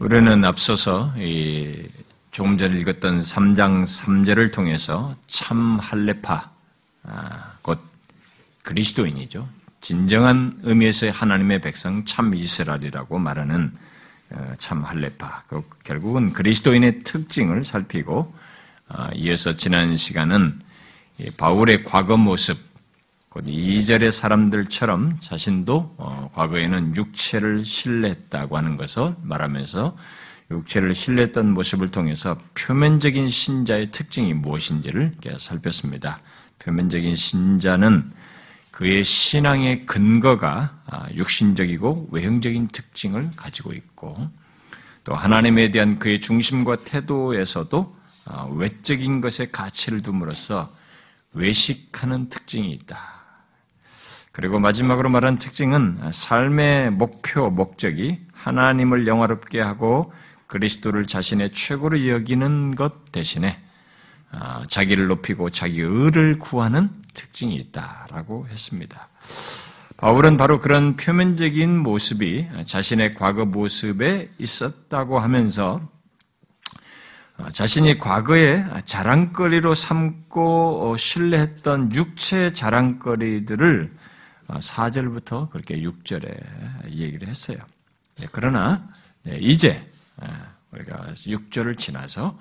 우리는 앞서서 조금 전에 읽었던 3장 3절을 통해서 참 할레파, 아, 곧 그리스도인이죠. 진정한 의미에서의 하나님의 백성 참 이스라엘이라고 말하는 어, 참 할레파. 그 결국은 그리스도인의 특징을 살피고 어, 이어서 지난 시간은 바울의 과거 모습, 곧 2절의 사람들처럼 자신도 어, 과거에는 육체를 신뢰했다고 하는 것을 말하면서 육체를 신뢰했던 모습을 통해서 표면적인 신자의 특징이 무엇인지를 살폈습니다. 표면적인 신자는 그의 신앙의 근거가 아, 육신적이고 외형적인 특징을 가지고 있고 또 하나님에 대한 그의 중심과 태도에서도 아, 외적인 것에 가치를 둠으로써 외식하는 특징이 있다. 그리고 마지막으로 말한 특징은 삶의 목표, 목적이 하나님을 영화롭게 하고 그리스도를 자신의 최고로 여기는 것 대신에 아, 자기를 높이고 자기 의를 구하는 특징이 있다라고 했습니다. 바울은 바로 그런 표면적인 모습이 자신의 과거 모습에 있었다고 하면서 아, 자신이 과거에 자랑거리로 삼고 신뢰했던 육체 자랑거리들을 4절부터 어, 그렇게 6절에 얘기를 했어요. 네, 그러나 네, 이제 아, 우리가 6절을 지나서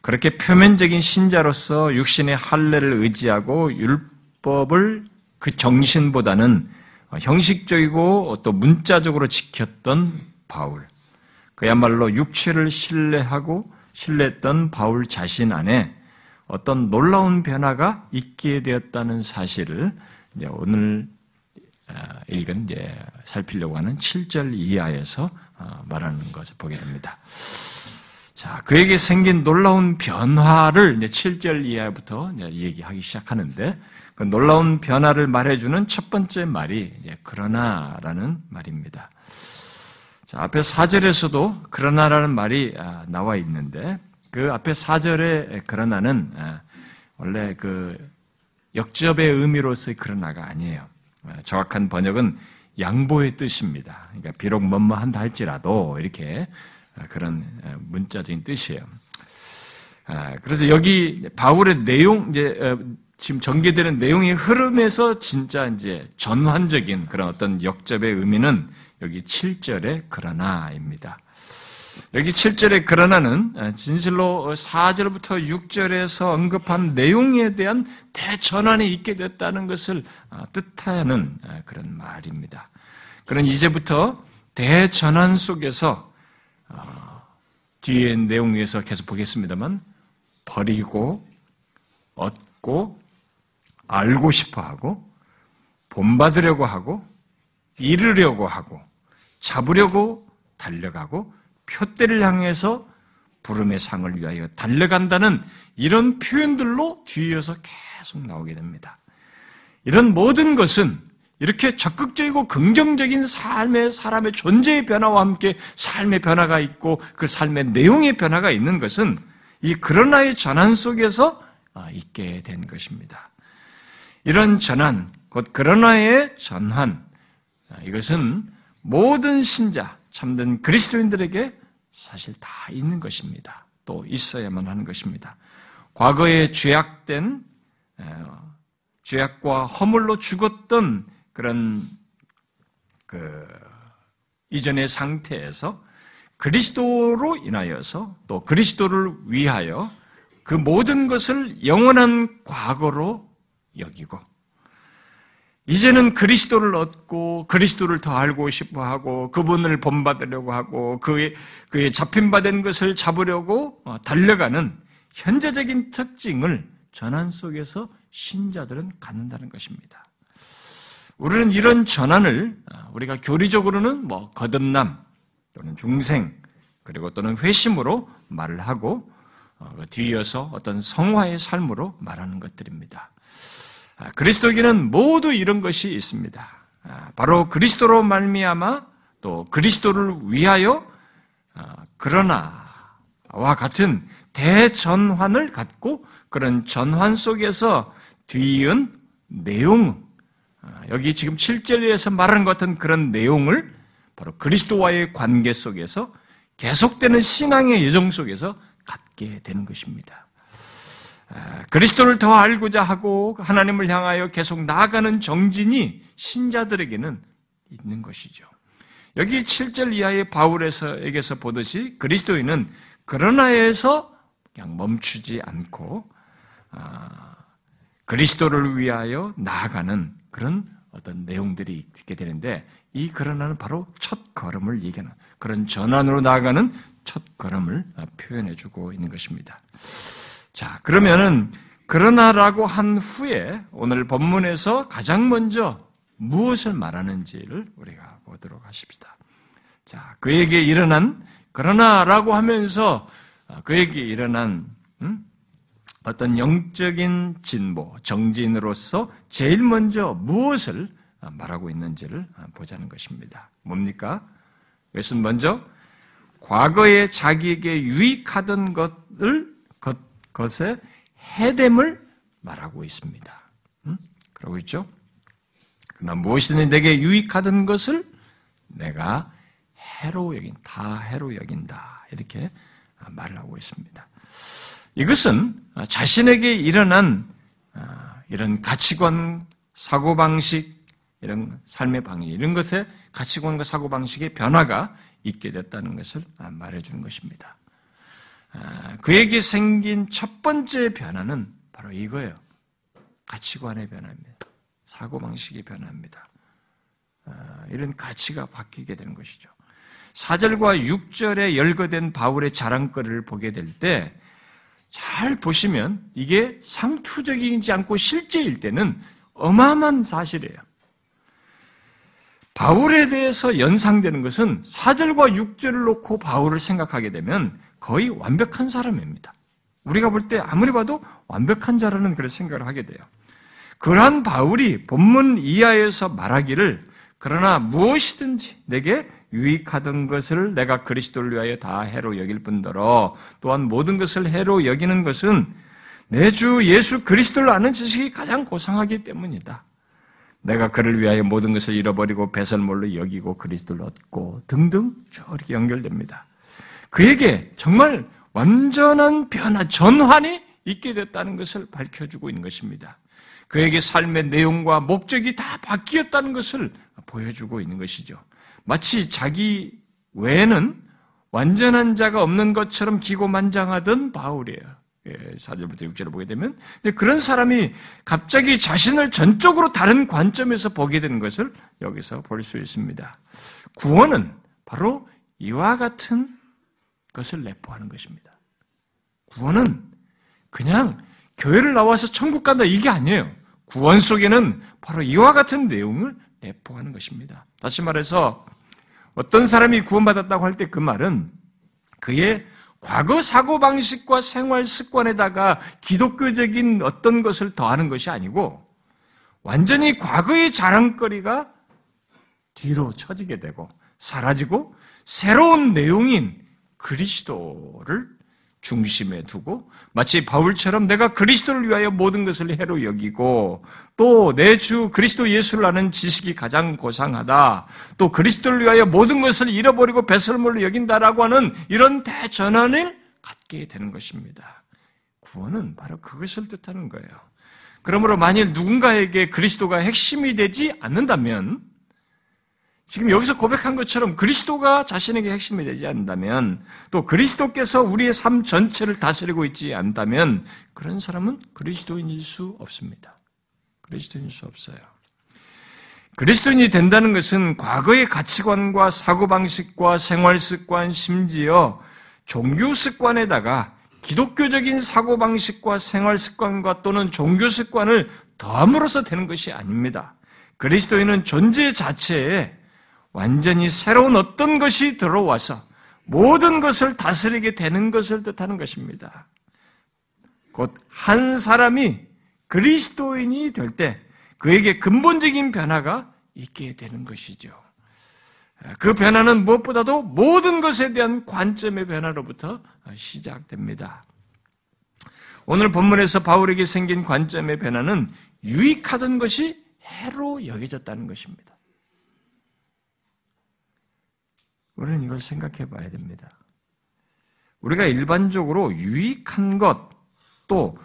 그렇게 표면적인 신자로서 육신의 할례를 의지하고 율법을 그 정신보다는 형식적이고 또 문자적으로 지켰던 바울. 그야말로 육체를 신뢰하고 신뢰했던 바울 자신 안에 어떤 놀라운 변화가 있게 되었다는 사실을 오늘 아, 읽은 이제 살피려고 하는 7절 이하에서 아, 말하는 것을 보게 됩니다. 자, 그에게 생긴 놀라운 변화를 이제 7절 이하부터 이제 얘기하기 시작하는데 그 놀라운 변화를 말해주는 첫 번째 말이 그러나라는 말입니다. 자, 앞에 4절에서도 그러나라는 말이 아, 나와 있는데 그 앞에 4절의 그러나는 원래 그 역접의 의미로서의 그러나가 아니에요. 아, 정확한 번역은 양보의 뜻입니다. 그러니까 비록 뭐뭐 한다 할지라도 이렇게 아, 그런 아, 문자적인 뜻이에요. 그래서 여기 바울의 내용 이제 어, 지금 전개되는 내용의 흐름에서 진짜 이제 전환적인 그런 어떤 역접의 의미는 여기 7절의 그러나입니다. 여기 7절의 그러나는 진실로 4절부터 6절에서 언급한 내용에 대한 대전환이 있게 됐다는 것을 아, 뜻하는 아, 그런 말입니다. 그런 이제부터 대전환 속에서 아, 뒤에 내용 에서 계속 보겠습니다만 버리고 얻고 알고 싶어 하고 본받으려고 하고 이르려고 하고 잡으려고 달려가고 표대를 향해서 부름의 상을 위하여 달려간다는 이런 표현들로 뒤이어서 계속 나오게 됩니다. 이런 모든 것은 이렇게 적극적이고 긍정적인 삶의 사람의 존재의 변화와 함께 삶의 변화가 있고 그 삶의 내용의 변화가 있는 것은 이 그러나의 전환 속에서 아, 있게 된 것입니다. 이런 전환, 곧 그러나의 전환, 아, 이것은 모든 신자, 참된 그리스도인들에게 사실 다 있는 것입니다. 또 있어야만 하는 것입니다. 과거에 죄악된 죄악과 허물로 죽었던 그런 그 이전의 상태에서 그리스도로 인하여서 또 그리스도를 위하여 그 모든 것을 영원한 과거로 여기고 이제는 그리스도를 얻고 그리스도를 더 알고 싶어 하고 그분을 본받으려고 하고 그의, 그의 잡힌받은 것을 잡으려고 어, 달려가는 현재적인 특징을 전환 속에서 신자들은 갖는다는 것입니다. 우리는 이런 전환을 어, 우리가 교리적으로는 뭐 거듭남 또는 중생 그리고 또는 회심으로 말을 하고 어, 그 뒤이어서 어떤 성화의 삶으로 말하는 것들입니다. 아, 그리스도에게는 모두 이런 것이 있습니다. 아, 바로 그리스도로 말미암아 또 그리스도를 위하여 아, 그러나와 같은 대전환을 갖고 그런 전환 속에서 뒤이은 내용, 여기 지금 7절에서 말하는 것 같은 그런 내용을 바로 그리스도와의 관계 속에서 계속되는 신앙의 여정 속에서 갖게 되는 것입니다. 그리스도를 더 알고자 하고 하나님을 향하여 계속 나아가는 정진이 신자들에게는 있는 것이죠. 여기 7절 이하의 바울에서에게서 보듯이 그리스도인은 그러나에서 그냥 멈추지 않고 아, 그리스도를 위하여 나아가는 그런 어떤 내용들이 있게 되는데 이 그러나는 바로 첫 걸음을 얘기하는 그런 전환으로 나아가는 첫 걸음을 표현해주고 있는 것입니다. 자 그러면은 그러나라고 한 후에 오늘 본문에서 가장 먼저 무엇을 말하는지를 우리가 보도록 하십시다. 자, 그에게 일어난 그러나라고 하면서 그에게 일어난 음? 어떤 영적인 진보, 정진으로서 제일 먼저 무엇을 말하고 있는지를 보자는 것입니다. 뭡니까? 이것은 먼저 과거에 자기에게 유익하던 것을 것, 것의 해됨을 말하고 있습니다. 음? 그러고 있죠? 그러나 무엇이든 내게 유익하던 것을 내가 해로 여긴, 다 해로 여긴다. 이렇게 말을 하고 있습니다. 이것은 자신에게 일어난 아, 이런 가치관, 사고방식, 이런 삶의 방식, 이런 것에 가치관과 사고방식의 변화가 있게 됐다는 것을 말해주는 것입니다. 아, 그에게 생긴 첫 번째 변화는 바로 이거예요. 가치관의 변화입니다. 사고방식의 변화입니다. 아, 이런 가치가 바뀌게 되는 것이죠. 4절과 6절에 열거된 바울의 자랑거리를 보게 될 때 잘 보시면 이게 상투적이지 않고 실제일 때는 어마어마한 사실이에요. 바울에 대해서 연상되는 것은 4절과 6절을 놓고 바울을 생각하게 되면 거의 완벽한 사람입니다. 우리가 볼 때 아무리 봐도 완벽한 자라는 그런 생각을 하게 돼요. 그러한 바울이 본문 이하에서 말하기를 그러나 무엇이든지 내게 유익하던 것을 내가 그리스도를 위하여 다 해로 여길 뿐더러 또한 모든 것을 해로 여기는 것은 내 주 예수 그리스도를 아는 지식이 가장 고상하기 때문이다. 내가 그를 위하여 모든 것을 잃어버리고 배설물로 여기고 그리스도를 얻고 등등 쭉 이렇게 연결됩니다. 그에게 정말 완전한 변화, 전환이 있게 됐다는 것을 밝혀주고 있는 것입니다. 그에게 삶의 내용과 목적이 다 바뀌었다는 것을 보여주고 있는 것이죠. 마치 자기 외에는 완전한 자가 없는 것처럼 기고만장하던 바울이에요. 예, 4절부터 6절을 보게 되면 그런 사람이 갑자기 자신을 전적으로 다른 관점에서 보게 되는 것을 여기서 볼 수 있습니다. 구원은 바로 이와 같은 것을 내포하는 것입니다. 구원은 그냥 교회를 나와서 천국 간다 이게 아니에요. 구원 속에는 바로 이와 같은 내용을 내포하는 것입니다. 다시 말해서 어떤 사람이 구원받았다고 할 때 그 말은 그의 과거 사고방식과 생활 습관에다가 기독교적인 어떤 것을 더하는 것이 아니고 완전히 과거의 자랑거리가 뒤로 처지게 되고 사라지고 새로운 내용인 그리스도를 중심에 두고 마치 바울처럼 내가 그리스도를 위하여 모든 것을 해로 여기고 또 내 주 그리스도 예수를 아는 지식이 가장 고상하다. 또 그리스도를 위하여 모든 것을 잃어버리고 배설물로 여긴다라고 하는 이런 대전환을 갖게 되는 것입니다. 구원은 바로 그것을 뜻하는 거예요. 그러므로 만일 누군가에게 그리스도가 핵심이 되지 않는다면 지금 여기서 고백한 것처럼 그리스도가 자신에게 핵심이 되지 않는다면 또 그리스도께서 우리의 삶 전체를 다스리고 있지 않다면 그런 사람은 그리스도인일 수 없습니다. 그리스도인일 수 없어요. 그리스도인이 된다는 것은 과거의 가치관과 사고방식과 생활습관, 심지어 종교 습관에다가 기독교적인 사고방식과 생활습관과 또는 종교 습관을 더함으로써 되는 것이 아닙니다. 그리스도인은 존재 자체에 완전히 새로운 어떤 것이 들어와서 모든 것을 다스리게 되는 것을 뜻하는 것입니다. 곧 한 사람이 그리스도인이 될 때 그에게 근본적인 변화가 있게 되는 것이죠. 그 변화는 무엇보다도 모든 것에 대한 관점의 변화로부터 시작됩니다. 오늘 본문에서 바울에게 생긴 관점의 변화는 유익하던 것이 해로 여겨졌다는 것입니다. 우리는 이걸 생각해 봐야 됩니다. 우리가 일반적으로 유익한 것, 또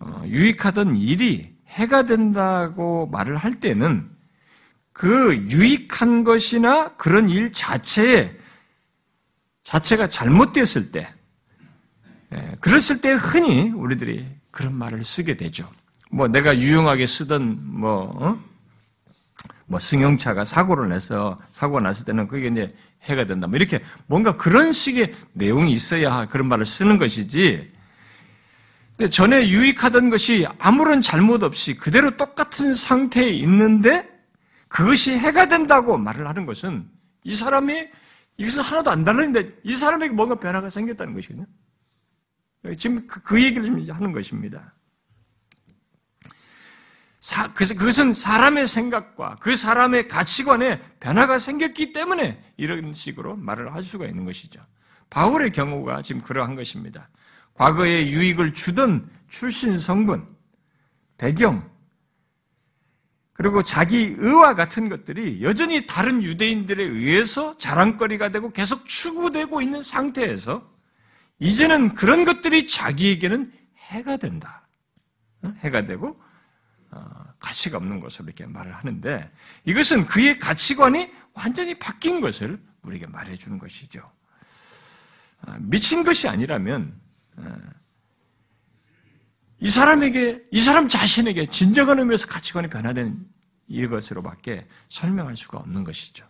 어, 유익하던 일이 해가 된다고 말을 할 때는 그 유익한 것이나 그런 일 자체에 자체가 잘못되었을 때, 예, 그랬을 때 흔히 우리들이 그런 말을 쓰게 되죠. 뭐 내가 유용하게 쓰던 뭐, 어? 뭐 승용차가 사고를 내서 사고가 났을 때는 그게 이제 해가 된다. 뭐 이렇게 뭔가 그런 식의 내용이 있어야 그런 말을 쓰는 것이지. 근데 전에 유익하던 것이 아무런 잘못 없이 그대로 똑같은 상태에 있는데 그것이 해가 된다고 말을 하는 것은 이 사람이 이것은 하나도 안 다른데 이 사람에게 뭔가 변화가 생겼다는 것이거든요. 지금 그, 그 얘기를 좀 하는 것입니다. 사, 그것은 사람의 생각과 그 사람의 가치관에 변화가 생겼기 때문에 이런 식으로 말을 할 수가 있는 것이죠. 바울의 경우가 지금 그러한 것입니다. 과거에 유익을 주던 출신 성분, 배경, 그리고 자기 의와 같은 것들이 여전히 다른 유대인들에 의해서 자랑거리가 되고 계속 추구되고 있는 상태에서 이제는 그런 것들이 자기에게는 해가 된다. 해가 되고 어, 가치가 없는 것으로 이렇게 말을 하는데 이것은 그의 가치관이 완전히 바뀐 것을 우리에게 말해주는 것이죠. 어, 미친 것이 아니라면 어, 이 사람에게, 이 사람 자신에게 진정한 의미에서 가치관이 변화된 이것으로밖에 설명할 수가 없는 것이죠.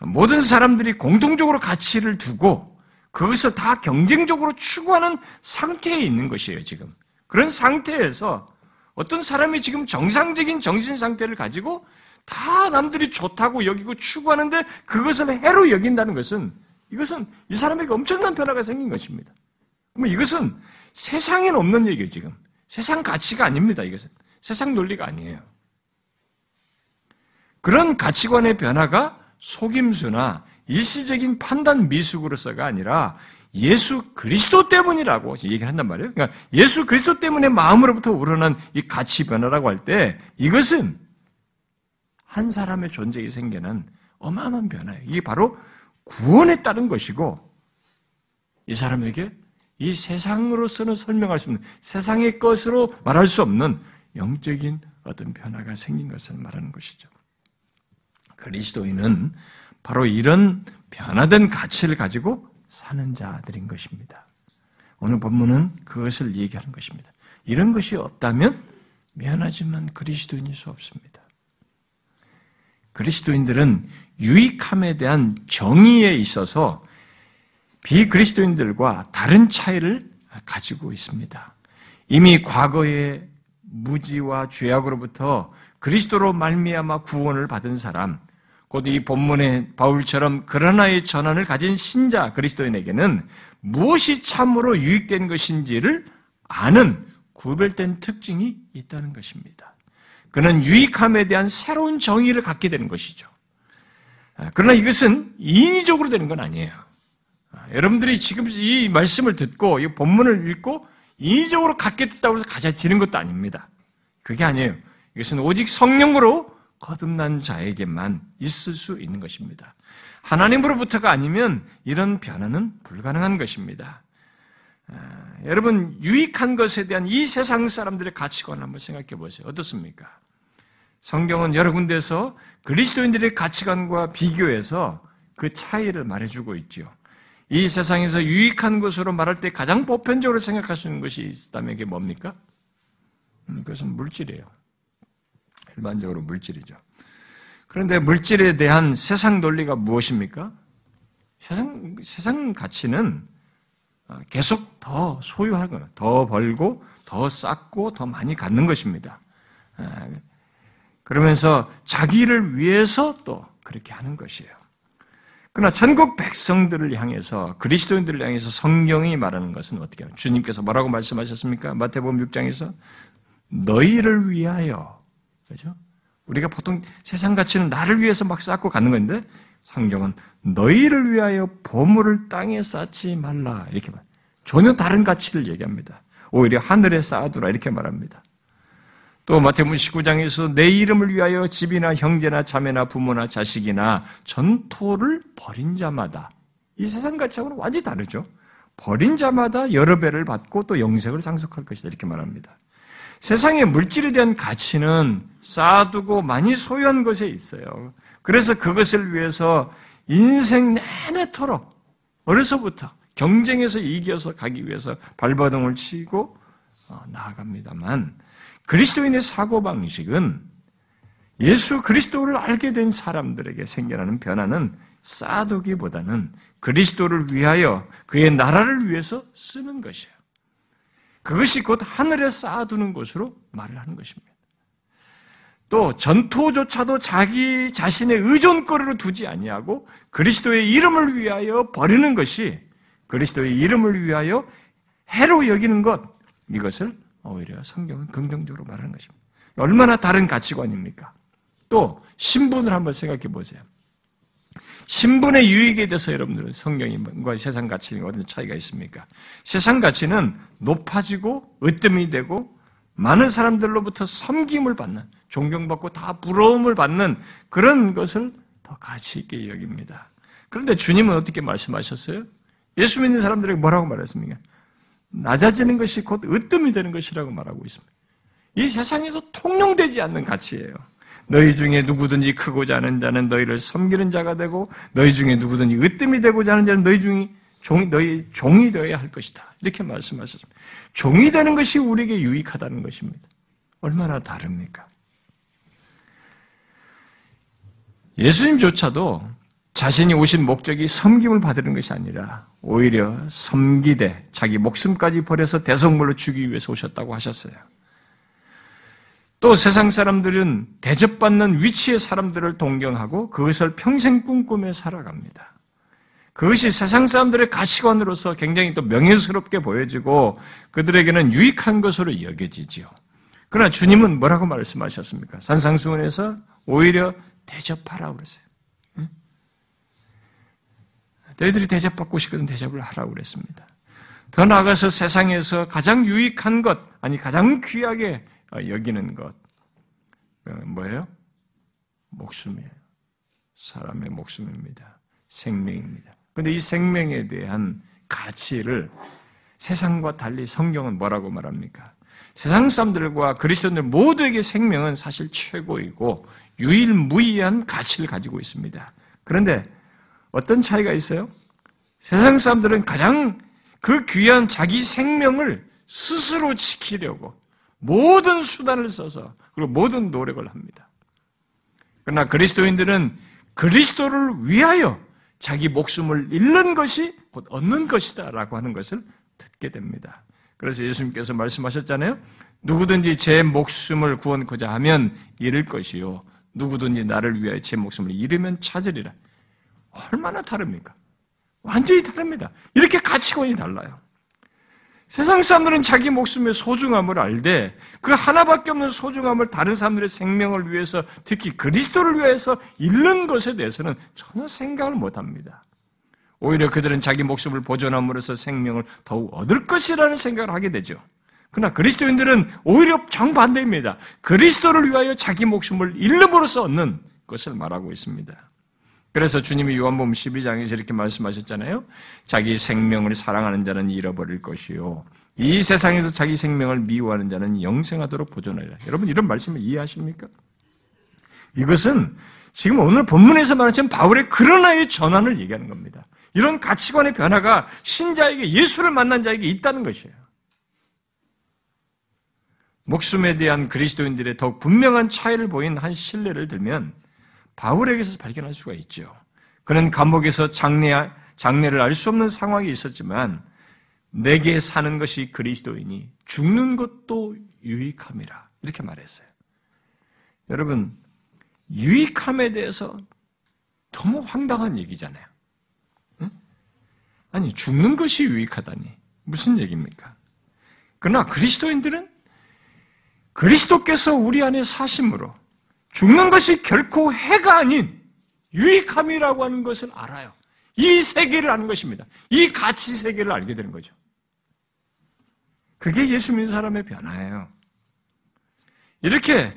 모든 사람들이 공통적으로 가치를 두고 그것을 다 경쟁적으로 추구하는 상태에 있는 것이에요, 지금. 그런 상태에서 어떤 사람이 지금 정상적인 정신 상태를 가지고 다 남들이 좋다고 여기고 추구하는데 그것을 해로 여긴다는 것은 이것은 이 사람에게 엄청난 변화가 생긴 것입니다. 그러면 이것은 세상에는 없는 얘기예요, 지금. 세상 가치가 아닙니다, 이것은. 세상 논리가 아니에요. 그런 가치관의 변화가 속임수나 일시적인 판단 미숙으로서가 아니라 예수 그리스도 때문이라고 얘기를 한단 말이에요. 그러니까 예수 그리스도 때문에 마음으로부터 우러난 이 가치 변화라고 할 때 이것은 한 사람의 존재에 생기는 어마어마한 변화예요. 이게 바로 구원에 따른 것이고 이 사람에게 이 세상으로서는 설명할 수 없는 세상의 것으로 말할 수 없는 영적인 어떤 변화가 생긴 것을 말하는 것이죠. 그리스도인은 바로 이런 변화된 가치를 가지고 사는 자들인 것입니다. 오늘 본문은 그것을 얘기하는 것입니다. 이런 것이 없다면 미안하지만 그리스도인일 수 없습니다. 그리스도인들은 유익함에 대한 정의에 있어서 비그리스도인들과 다른 차이를 가지고 있습니다. 이미 과거의 무지와 죄악으로부터 그리스도로 말미암아 구원을 받은 사람, 곧 이 본문의 바울처럼 그러나의 전환을 가진 신자 그리스도인에게는 무엇이 참으로 유익된 것인지를 아는 구별된 특징이 있다는 것입니다. 그는 유익함에 대한 새로운 정의를 갖게 되는 것이죠. 그러나 이것은 인위적으로 되는 건 아니에요. 여러분들이 지금 이 말씀을 듣고 이 본문을 읽고 인위적으로 갖게 됐다고 해서 가져지는 것도 아닙니다. 그게 아니에요. 이것은 오직 성령으로 거듭난 자에게만 있을 수 있는 것입니다. 하나님으로부터가 아니면 이런 변화는 불가능한 것입니다. 아, 여러분 유익한 것에 대한 이 세상 사람들의 가치관을 한번 생각해 보세요. 어떻습니까? 성경은 여러 군데서 그리스도인들의 가치관과 비교해서 그 차이를 말해주고 있죠. 이 세상에서 유익한 것으로 말할 때 가장 보편적으로 생각하시는 것이 있다면 이게 뭡니까? 음, 그것은 물질이에요. 일반적으로 물질이죠. 그런데 물질에 대한 세상 논리가 무엇입니까? 세상, 세상 가치는 어, 계속 더 소유하고, 더 벌고, 더 쌓고, 더 많이 갖는 것입니다. 아, 그러면서 자기를 위해서 또 그렇게 하는 것이에요. 그러나 전국 백성들을 향해서 그리스도인들을 향해서 성경이 말하는 것은 어떻게 해요? 주님께서 뭐라고 말씀하셨습니까? 마태복음 6장에서 너희를 위하여 그죠? 우리가 보통 세상 가치는 나를 위해서 막 쌓고 가는 건데 성경은 너희를 위하여 보물을 땅에 쌓지 말라 이렇게 말. 전혀 다른 가치를 얘기합니다. 오히려 하늘에 쌓아두라 이렇게 말합니다. 또 마태복음 19장에서 내 이름을 위하여 집이나 형제나 자매나 부모나 자식이나 전토를 벌인 자마다 이 세상 가치하고는 완전히 다르죠. 버린 자마다 여러 배를 받고 또 영생을 상속할 것이다. 이렇게 말합니다. 세상의 물질에 대한 가치는 쌓아두고 많이 소유한 것에 있어요. 그래서 그것을 위해서 인생 내내토록 어려서부터 경쟁에서 이겨서 가기 위해서 발버둥을 치고 어, 나아갑니다만 그리스도인의 사고방식은 예수 그리스도를 알게 된 사람들에게 생겨나는 변화는 쌓아두기보다는 그리스도를 위하여 그의 나라를 위해서 쓰는 것이에요. 그것이 곧 하늘에 쌓아두는 것으로 말을 하는 것입니다. 또 전토조차도 자기 자신의 의존거리로 두지 아니하고 그리스도의 이름을 위하여 버리는 것이 그리스도의 이름을 위하여 해로 여기는 것 이것을 오히려 성경은 긍정적으로 말하는 것입니다. 얼마나 다른 가치관입니까? 또 신분을 한번 생각해 보세요. 신분의 유익에 대해서 여러분들은 성경과 세상 가치는 어떤 차이가 있습니까? 세상 가치는 높아지고 으뜸이 되고 많은 사람들로부터 섬김을 받는 존경받고 다 부러움을 받는 그런 것을 더 가치 있게 여깁니다. 그런데 주님은 어떻게 말씀하셨어요? 예수 믿는 사람들에게 뭐라고 말했습니까? 낮아지는 것이 곧 으뜸이 되는 것이라고 말하고 있습니다. 이 세상에서 통용되지 않는 가치예요. 너희 중에 누구든지 크고자 하는 자는 너희를 섬기는 자가 되고 너희 중에 누구든지 으뜸이 되고자 하는 자는 너희 중에 종이, 너희 종이 되어야 할 것이다. 이렇게 말씀하셨습니다. 종이 되는 것이 우리에게 유익하다는 것입니다. 얼마나 다릅니까? 예수님조차도 자신이 오신 목적이 섬김을 받는 것이 아니라 오히려 섬기되 자기 목숨까지 버려서 대성물로 주기 위해서 오셨다고 하셨어요. 또 세상 사람들은 대접받는 위치의 사람들을 동경하고 그것을 평생 꿈꾸며 살아갑니다. 그것이 세상 사람들의 가치관으로서 굉장히 또 명예스럽게 보여지고 그들에게는 유익한 것으로 여겨지지요. 그러나 주님은 뭐라고 말씀하셨습니까? 산상수원에서 오히려 대접하라고 그랬어요. 너희들이 대접받고 싶거든 대접을 하라고 그랬습니다. 더 나아가서 세상에서 가장 유익한 것, 아니 가장 귀하게 어, 여기는 것 어, 뭐예요? 목숨이에요. 사람의 목숨입니다. 생명입니다. 그런데 이 생명에 대한 가치를 세상과 달리 성경은 뭐라고 말합니까? 세상 사람들과 그리스도인들 모두에게 생명은 사실 최고이고 유일무이한 가치를 가지고 있습니다. 그런데 어떤 차이가 있어요? 세상 사람들은 가장 그 귀한 자기 생명을 스스로 지키려고 모든 수단을 써서 그리고 모든 노력을 합니다. 그러나 그리스도인들은 그리스도를 위하여 자기 목숨을 잃는 것이 곧 얻는 것이다라고 하는 것을 듣게 됩니다. 그래서 예수님께서 말씀하셨잖아요. 누구든지 제 목숨을 구원코자 하면 잃을 것이요. 누구든지 나를 위하여 제 목숨을 잃으면 찾으리라. 얼마나 다릅니까? 완전히 다릅니다. 이렇게 가치관이 달라요. 세상 사람들은 자기 목숨의 소중함을 알되 그 하나밖에 없는 소중함을 다른 사람들의 생명을 위해서 특히 그리스도를 위해서 잃는 것에 대해서는 전혀 생각을 못 합니다. 오히려 그들은 자기 목숨을 보존함으로써 생명을 더욱 얻을 것이라는 생각을 하게 되죠. 그러나 그리스도인들은 오히려 정반대입니다. 그리스도를 위하여 자기 목숨을 잃음으로써 얻는 것을 말하고 있습니다. 그래서 주님이 요한복음 12장에서 이렇게 말씀하셨잖아요. 자기 생명을 사랑하는 자는 잃어버릴 것이요. 이 세상에서 자기 생명을 미워하는 자는 영생하도록 보존하리라. 여러분 이런 말씀을 이해하십니까? 이것은 지금 오늘 본문에서 말하는 바울의 그러나의 전환을 얘기하는 겁니다. 이런 가치관의 변화가 신자에게 예수를 만난 자에게 있다는 것이에요. 목숨에 대한 그리스도인들의 더욱 분명한 차이를 보인 한 신뢰를 들면 바울에게서 발견할 수가 있죠. 그는 감옥에서 장례, 장례를 알 수 없는 상황이 있었지만 내게 사는 것이 그리스도이니 죽는 것도 유익함이라 이렇게 말했어요. 여러분 유익함에 대해서 너무 황당한 얘기잖아요. 응? 아니 죽는 것이 유익하다니 무슨 얘기입니까? 그러나 그리스도인들은 그리스도께서 우리 안에 사심으로 죽는 것이 결코 해가 아닌 유익함이라고 하는 것을 알아요. 이 세계를 아는 것입니다. 이 가치 세계를 알게 되는 거죠. 그게 예수 믿는 사람의 변화예요. 이렇게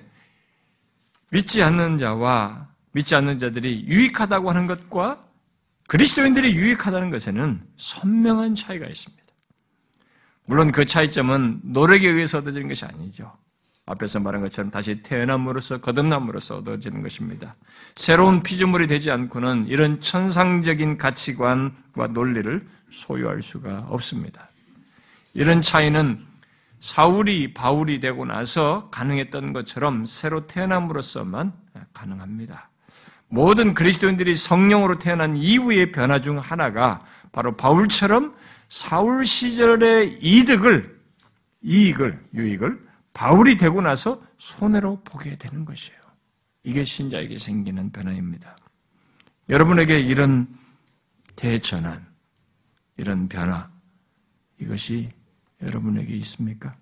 믿지 않는 자와 믿지 않는 자들이 유익하다고 하는 것과 그리스도인들이 유익하다는 것에는 선명한 차이가 있습니다. 물론 그 차이점은 노력에 의해서 얻어지는 것이 아니죠. 앞에서 말한 것처럼 다시 태어남으로써 거듭남으로써 얻어지는 것입니다. 새로운 피조물이 되지 않고는 이런 천상적인 가치관과 논리를 소유할 수가 없습니다. 이런 차이는 사울이 바울이 되고 나서 가능했던 것처럼 새로 태어남으로써만 가능합니다. 모든 그리스도인들이 성령으로 태어난 이후의 변화 중 하나가 바로 바울처럼 사울 시절의 이득을 이익을 유익을 바울이 되고 나서 손해로 보게 되는 것이에요. 이게 신자에게 생기는 변화입니다. 여러분에게 이런 대전환, 이런 변화, 이것이 여러분에게 있습니까?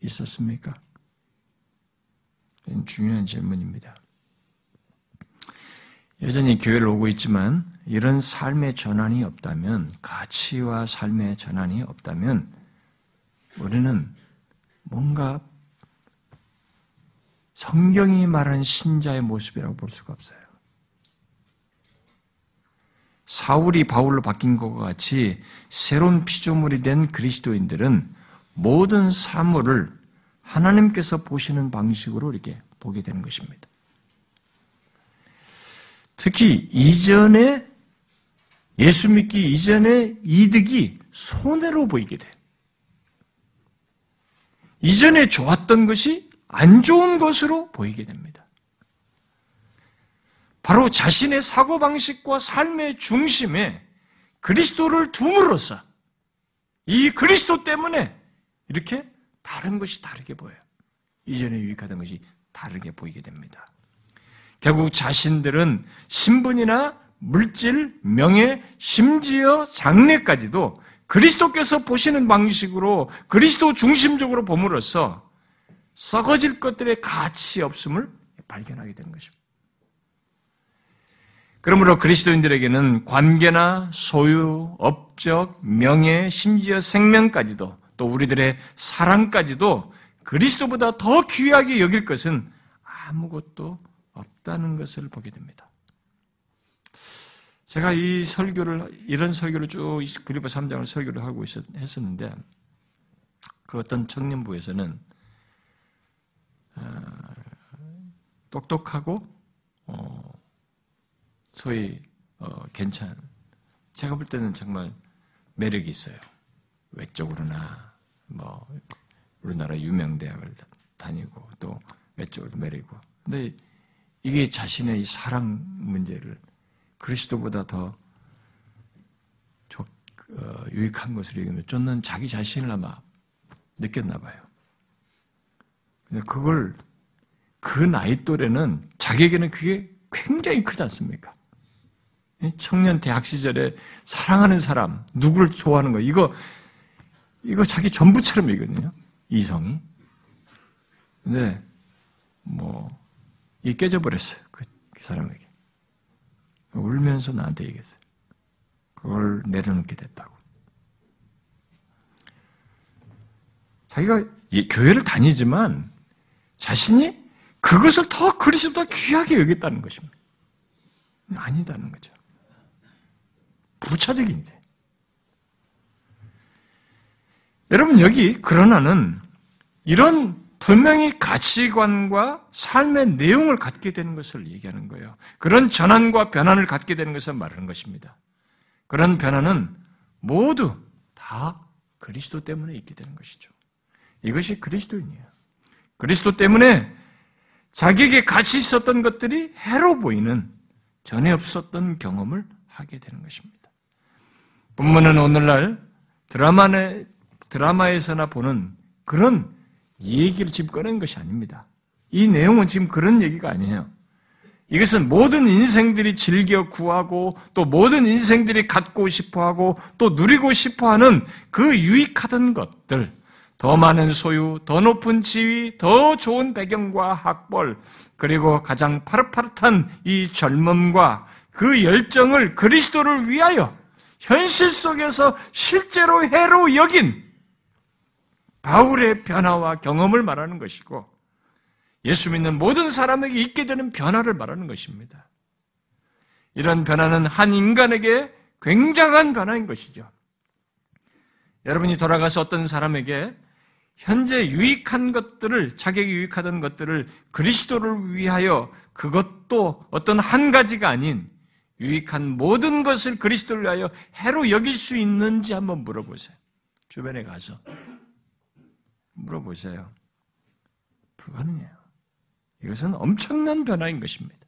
있었습니까? 중요한 질문입니다. 여전히 교회를 오고 있지만 이런 삶의 전환이 없다면, 가치와 삶의 전환이 없다면, 우리는 뭔가 성경이 말하는 신자의 모습이라고 볼 수가 없어요. 사울이 바울로 바뀐 것과 같이 새로운 피조물이 된 그리스도인들은 모든 사물을 하나님께서 보시는 방식으로 이렇게 보게 되는 것입니다. 특히 이전에 예수 믿기 이전에 이득이 손해로 보이게 돼. 이전에 좋았던 것이 안 좋은 것으로 보이게 됩니다. 바로 자신의 사고방식과 삶의 중심에 그리스도를 둠으로써 이 그리스도 때문에 이렇게 다른 것이 다르게 보여요. 이전에 유익하던 것이 다르게 보이게 됩니다. 결국 자신들은 신분이나 물질, 명예, 심지어 장래까지도 그리스도께서 보시는 방식으로 그리스도 중심적으로 봄으로써 썩어질 것들의 가치 없음을 발견하게 되는 것입니다. 그러므로 그리스도인들에게는 관계나 소유, 업적, 명예, 심지어 생명까지도 또 우리들의 사랑까지도 그리스도보다 더 귀하게 여길 것은 아무것도 없다는 것을 보게 됩니다. 제가 이 설교를, 이런 설교를 쭉 그리바 3장을 설교를 하고 있었, 했었는데, 그 어떤 청년부에서는, 어, 똑똑하고, 어, 소위, 어, 괜찮, 제가 볼 때는 정말 매력이 있어요. 외적으로나, 뭐, 우리나라 유명 대학을 다니고, 또 외적으로 매력이고. 근데 이게 자신의 사랑 문제를 그리스도보다 더 어, 유익한 것을 얘기하면 쫓는 자기 자신을 아마 느꼈나 봐요. 근데 그걸 그 나이 또래는 자기에게는 그게 굉장히 크지 않습니까? 청년 대학 시절에 사랑하는 사람, 누구를 좋아하는 거, 이거, 이거 자기 전부처럼이거든요. 이성이. 근데, 뭐, 이 깨져버렸어요. 그, 그 사람에게. 울면서 나한테 얘기했어요. 그걸 내려놓게 됐다고. 자기가 교회를 다니지만 자신이 그것을 더 그리스도보다 귀하게 여겼다는 것입니다. 아니다는 거죠. 부차적인 이제. 여러분 여기 그러나는 이런 분명히 가치관과 삶의 내용을 갖게 되는 것을 얘기하는 거예요. 그런 전환과 변환을 갖게 되는 것을 말하는 것입니다. 그런 변화는 모두 다 그리스도 때문에 있게 되는 것이죠. 이것이 그리스도인이에요. 그리스도 때문에 자기에게 가치 있었던 것들이 해로 보이는 전에 없었던 경험을 하게 되는 것입니다. 본문은 오늘날 드라마에, 드라마에서나 보는 그런 이 얘기를 지금 꺼낸 것이 아닙니다. 이 내용은 지금 그런 얘기가 아니에요. 이것은 모든 인생들이 즐겨 구하고 또 모든 인생들이 갖고 싶어 하고 또 누리고 싶어 하는 그 유익하던 것들, 더 많은 소유, 더 높은 지위, 더 좋은 배경과 학벌, 그리고 가장 파릇파릇한 이 젊음과 그 열정을 그리스도를 위하여 현실 속에서 실제로 해로 여긴 바울의 변화와 경험을 말하는 것이고 예수 믿는 모든 사람에게 있게 되는 변화를 말하는 것입니다. 이런 변화는 한 인간에게 굉장한 변화인 것이죠. 여러분이 돌아가서 어떤 사람에게 현재 유익한 것들을, 자격이 유익하던 것들을 그리스도를 위하여 그것도 어떤 한 가지가 아닌 유익한 모든 것을 그리스도를 위하여 해로 여길 수 있는지 한번 물어보세요. 주변에 가서. 물어보세요. 불가능해요. 이것은 엄청난 변화인 것입니다.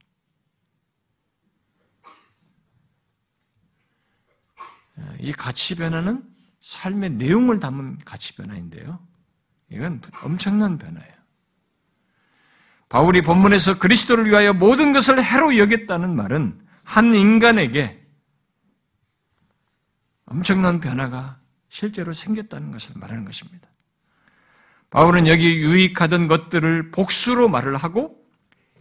이 가치 변화는 삶의 내용을 담은 가치 변화인데요. 이건 엄청난 변화예요. 바울이 본문에서 그리스도를 위하여 모든 것을 해로 여겼다는 말은 한 인간에게 엄청난 변화가 실제로 생겼다는 것을 말하는 것입니다. 바울은 여기 유익하던 것들을 복수로 말을 하고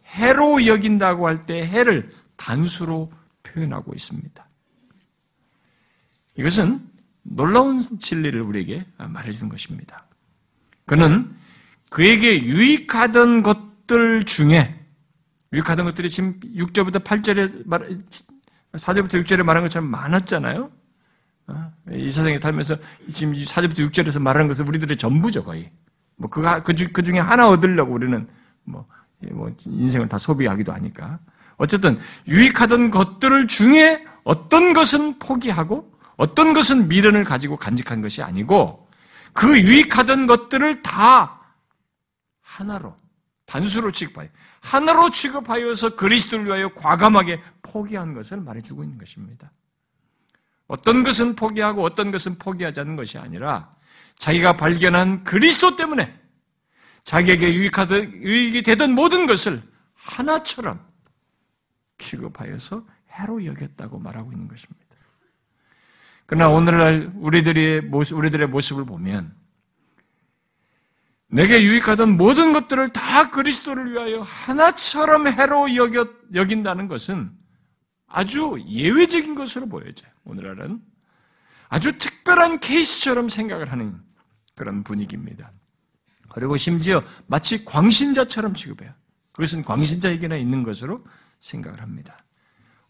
해로 여긴다고 할 때 해를 단수로 표현하고 있습니다. 이것은 놀라운 진리를 우리에게 말해주는 것입니다. 그는 그에게 유익하던 것들 중에 유익하던 것들이 지금 6절부터 8절에 말, 4절부터 6절에 말한 것처럼 많았잖아요. 어? 이 세상에 살면서 지금 4절부터 6절에서 말하는 것은 우리들의 전부죠, 거의. 뭐, 그, 그, 그 중에 하나 얻으려고 우리는 뭐, 뭐, 인생을 다 소비하기도 하니까. 어쨌든, 유익하던 것들을 중에 어떤 것은 포기하고, 어떤 것은 미련을 가지고 간직한 것이 아니고, 그 유익하던 것들을 다 하나로, 단수로 취급하여, 하나로 취급하여서 그리스도를 위하여 과감하게 포기한 것을 말해주고 있는 것입니다. 어떤 것은 포기하고 어떤 것은 포기하지 않는 것이 아니라 자기가 발견한 그리스도 때문에 자기에게 유익하던, 유익이 되던 모든 것을 하나처럼 취급하여서 해로 여겼다고 말하고 있는 것입니다. 그러나 오늘날 우리들의 모습, 우리들의 모습을 보면 내게 유익하던 모든 것들을 다 그리스도를 위하여 하나처럼 해로 여겨, 여긴다는 것은 아주 예외적인 것으로 보여져요. 오늘날은 아주 특별한 케이스처럼 생각을 하는 그런 분위기입니다. 그리고 심지어 마치 광신자처럼 취급해요. 그것은 광신자에게나 있는 것으로 생각을 합니다.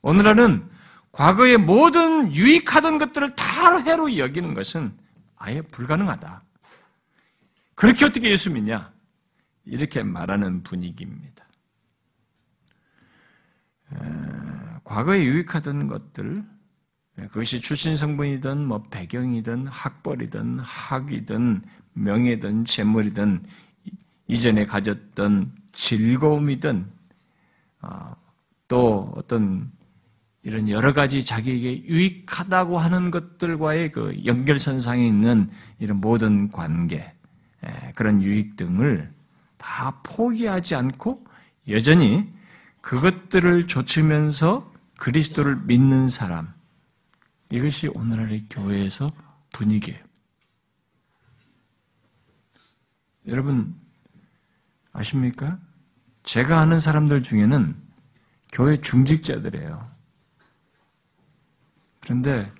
오늘날은 과거의 모든 유익하던 것들을 다 해로 여기는 것은 아예 불가능하다. 그렇게 어떻게 예수 믿냐? 이렇게 말하는 분위기입니다. 과거에 유익하던 것들, 그것이 출신 성분이든 뭐 배경이든 학벌이든 학이든 명예든 재물이든 이전에 가졌던 즐거움이든 어, 또 어떤 이런 여러 가지 자기에게 유익하다고 하는 것들과의 그 연결선상에 있는 이런 모든 관계, 그런 유익 등을 다 포기하지 않고 여전히 그것들을 좇으면서 그리스도를 믿는 사람, 이것이 오늘날의 교회에서 분위기예요. 여러분 아십니까? 제가 아는 사람들 중에는 교회 중직자들이에요. 그런데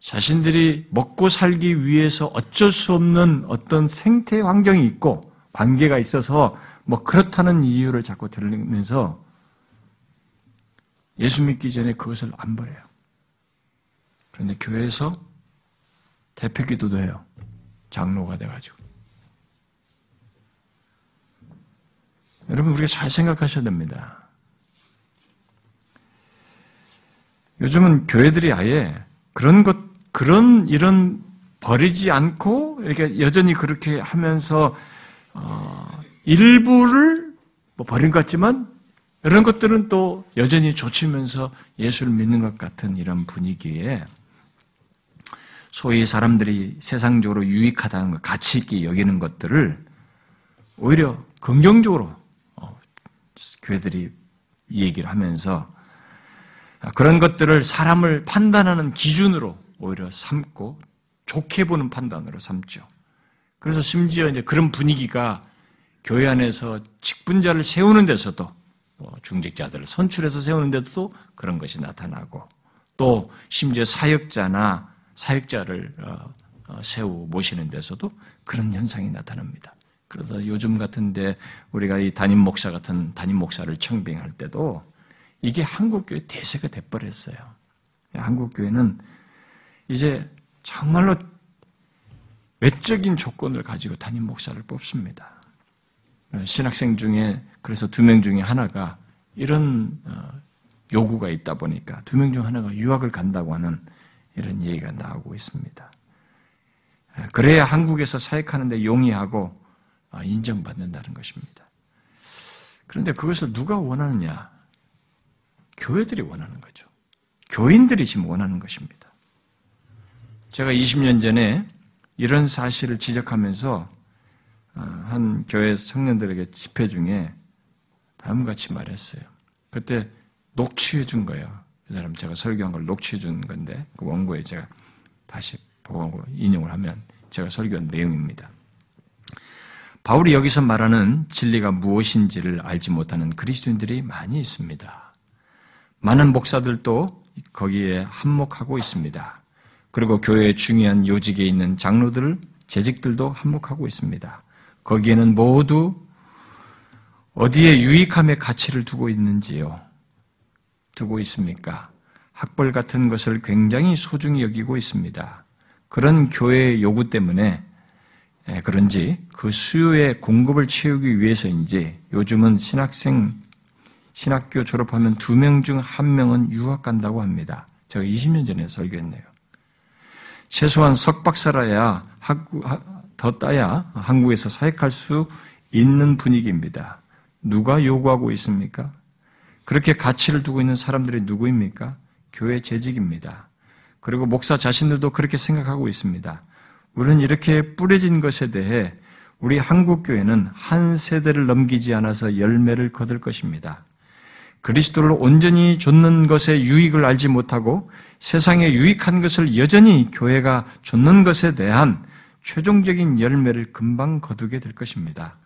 자신들이 먹고 살기 위해서 어쩔 수 없는 어떤 생태 환경이 있고 관계가 있어서 뭐 그렇다는 이유를 자꾸 들으면서 예수 믿기 전에 그것을 안 버려요. 그런데 교회에서 대표 기도도 해요. 장로가 돼가지고. 여러분, 우리가 잘 생각하셔야 됩니다. 요즘은 교회들이 아예 그런 것, 그런 이런 버리지 않고 이렇게 여전히 그렇게 하면서, 어, 일부를 뭐 버린 것 같지만 이런 것들은 또 여전히 조치면서 예수를 믿는 것 같은 이런 분위기에 소위 사람들이 세상적으로 유익하다는 것, 가치 있게 여기는 것들을 오히려 긍정적으로 교회들이 얘기를 하면서 그런 것들을 사람을 판단하는 기준으로 오히려 삼고 좋게 보는 판단으로 삼죠. 그래서 심지어 이제 그런 분위기가 교회 안에서 직분자를 세우는 데서도 뭐 중직자들을 선출해서 세우는 데도 그런 것이 나타나고 또 심지어 사역자나 사역자를 어, 어, 세우 모시는 데서도 그런 현상이 나타납니다. 그래서 요즘 같은데 우리가 이 담임 목사 같은 담임 목사를 청빙할 때도 이게 한국교회 대세가 돼버렸어요. 한국교회는 이제 정말로 외적인 조건을 가지고 담임 목사를 뽑습니다. 신학생 중에 그래서 두 명 중에 하나가 이런 어, 요구가 있다 보니까 두 명 중 하나가 유학을 간다고 하는 이런 얘기가 나오고 있습니다. 그래야 한국에서 사역하는데 용이하고 어, 인정받는다는 것입니다. 그런데 그것을 누가 원하느냐? 교회들이 원하는 거죠. 교인들이 지금 원하는 것입니다. 제가 20년 전에 이런 사실을 지적하면서 어, 한 교회 청년들에게 집회 중에 다음과 같이 말했어요. 그때 녹취해 준 거예요. 그 사람 제가 설교한 걸 녹취해 준 건데 그 원고에 제가 다시 보고 인용을 하면 제가 설교한 내용입니다. 바울이 여기서 말하는 진리가 무엇인지를 알지 못하는 그리스도인들이 많이 있습니다. 많은 목사들도 거기에 한몫하고 있습니다. 그리고 교회의 중요한 요직에 있는 장로들, 재직들도 한몫하고 있습니다. 거기에는 모두 어디에 유익함의 가치를 두고 있는지요? 두고 있습니까? 학벌 같은 것을 굉장히 소중히 여기고 있습니다. 그런 교회의 요구 때문에 예, 그런지 그 수요의 공급을 채우기 위해서인지 요즘은 신학생 신학교 졸업하면 두 명 중 한 명은 유학 간다고 합니다. 제가 20년 전에 설교했네요. 최소한 석박사라야 더 따야 한국에서 사역할 수 있는 분위기입니다. 누가 요구하고 있습니까? 그렇게 가치를 두고 있는 사람들이 누구입니까? 교회 재직입니다. 그리고 목사 자신들도 그렇게 생각하고 있습니다. 우리는 이렇게 뿌려진 것에 대해 우리 한국교회는 한 세대를 넘기지 않아서 열매를 거둘 것입니다. 그리스도를 온전히 좇는 것의 유익을 알지 못하고 세상에 유익한 것을 여전히 교회가 좇는 것에 대한 최종적인 열매를 금방 거두게 될 것입니다.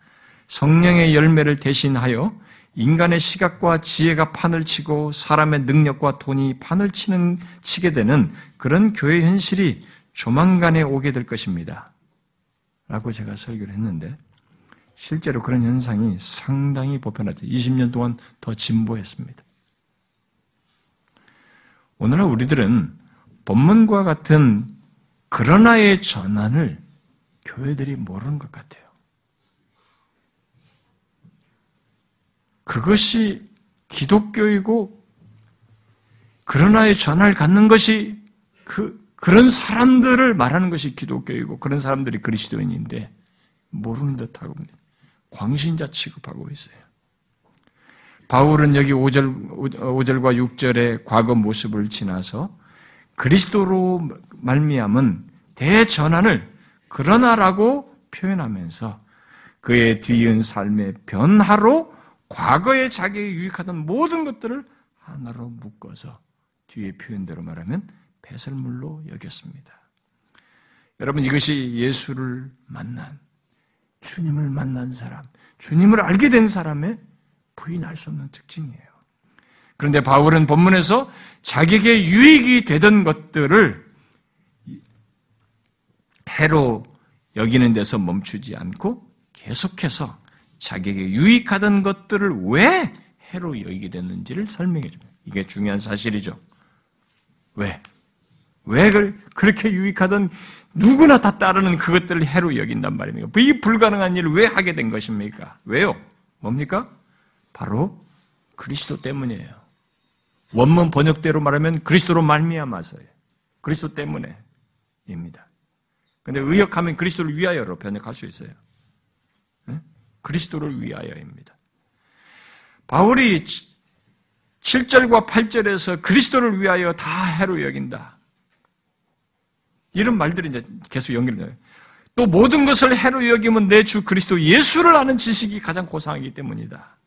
성령의 열매를 대신하여 인간의 시각과 지혜가 판을 치고 사람의 능력과 돈이 판을 치는 치게 되는 그런 교회 현실이 조만간에 오게 될 것입니다. 라고 제가 설교를 했는데 실제로 그런 현상이 상당히 보편하죠. 20년 동안 더 진보했습니다. 오늘날 우리들은 본문과 같은 그러나의 전환을 교회들이 모르는 것 같아요. 그것이 기독교이고 그러나의 전환을 갖는 것이 그 그런 사람들을 말하는 것이 기독교이고 그런 사람들이 그리스도인인데 모르는 듯하고 광신자 취급하고 있어요. 바울은 여기 5절, 5절과 6절의 과거 모습을 지나서 그리스도로 말미암은 대전환을 그러나라고 표현하면서 그의 뒤은 삶의 변화로 과거에 자기에게 유익하던 모든 것들을 하나로 묶어서 뒤에 표현대로 말하면 배설물로 여겼습니다. 여러분 이것이 예수를 만난 주님을 만난 사람, 주님을 알게 된 사람의 부인할 수 없는 특징이에요. 그런데 바울은 본문에서 자기에게 유익이 되던 것들을 해로 여기는 데서 멈추지 않고 계속해서 자기에게 유익하던 것들을 왜 해로 여기게 됐는지를 설명해 줍니다. 이게 중요한 사실이죠. 왜? 왜 그렇게 유익하던 누구나 다 따르는 그것들을 해로 여긴단 말입니까? 이 불가능한 일을 왜 하게 된 것입니까? 왜요? 뭡니까? 바로 그리스도 때문이에요. 원문 번역대로 말하면 그리스도로 말미암아서요. 그리스도 때문에입니다. 근데 의역하면 그리스도를 위하여로 번역할 수 있어요. 네? 그리스도를 위하여입니다. 바울이 7절과 8절에서 그리스도를 위하여 다 해로 여긴다. 이런 말들이 이제 계속 연결돼요. 또 모든 것을 해로 여기면 내 주 그리스도 예수를 아는 지식이 가장 고상하기 때문이다.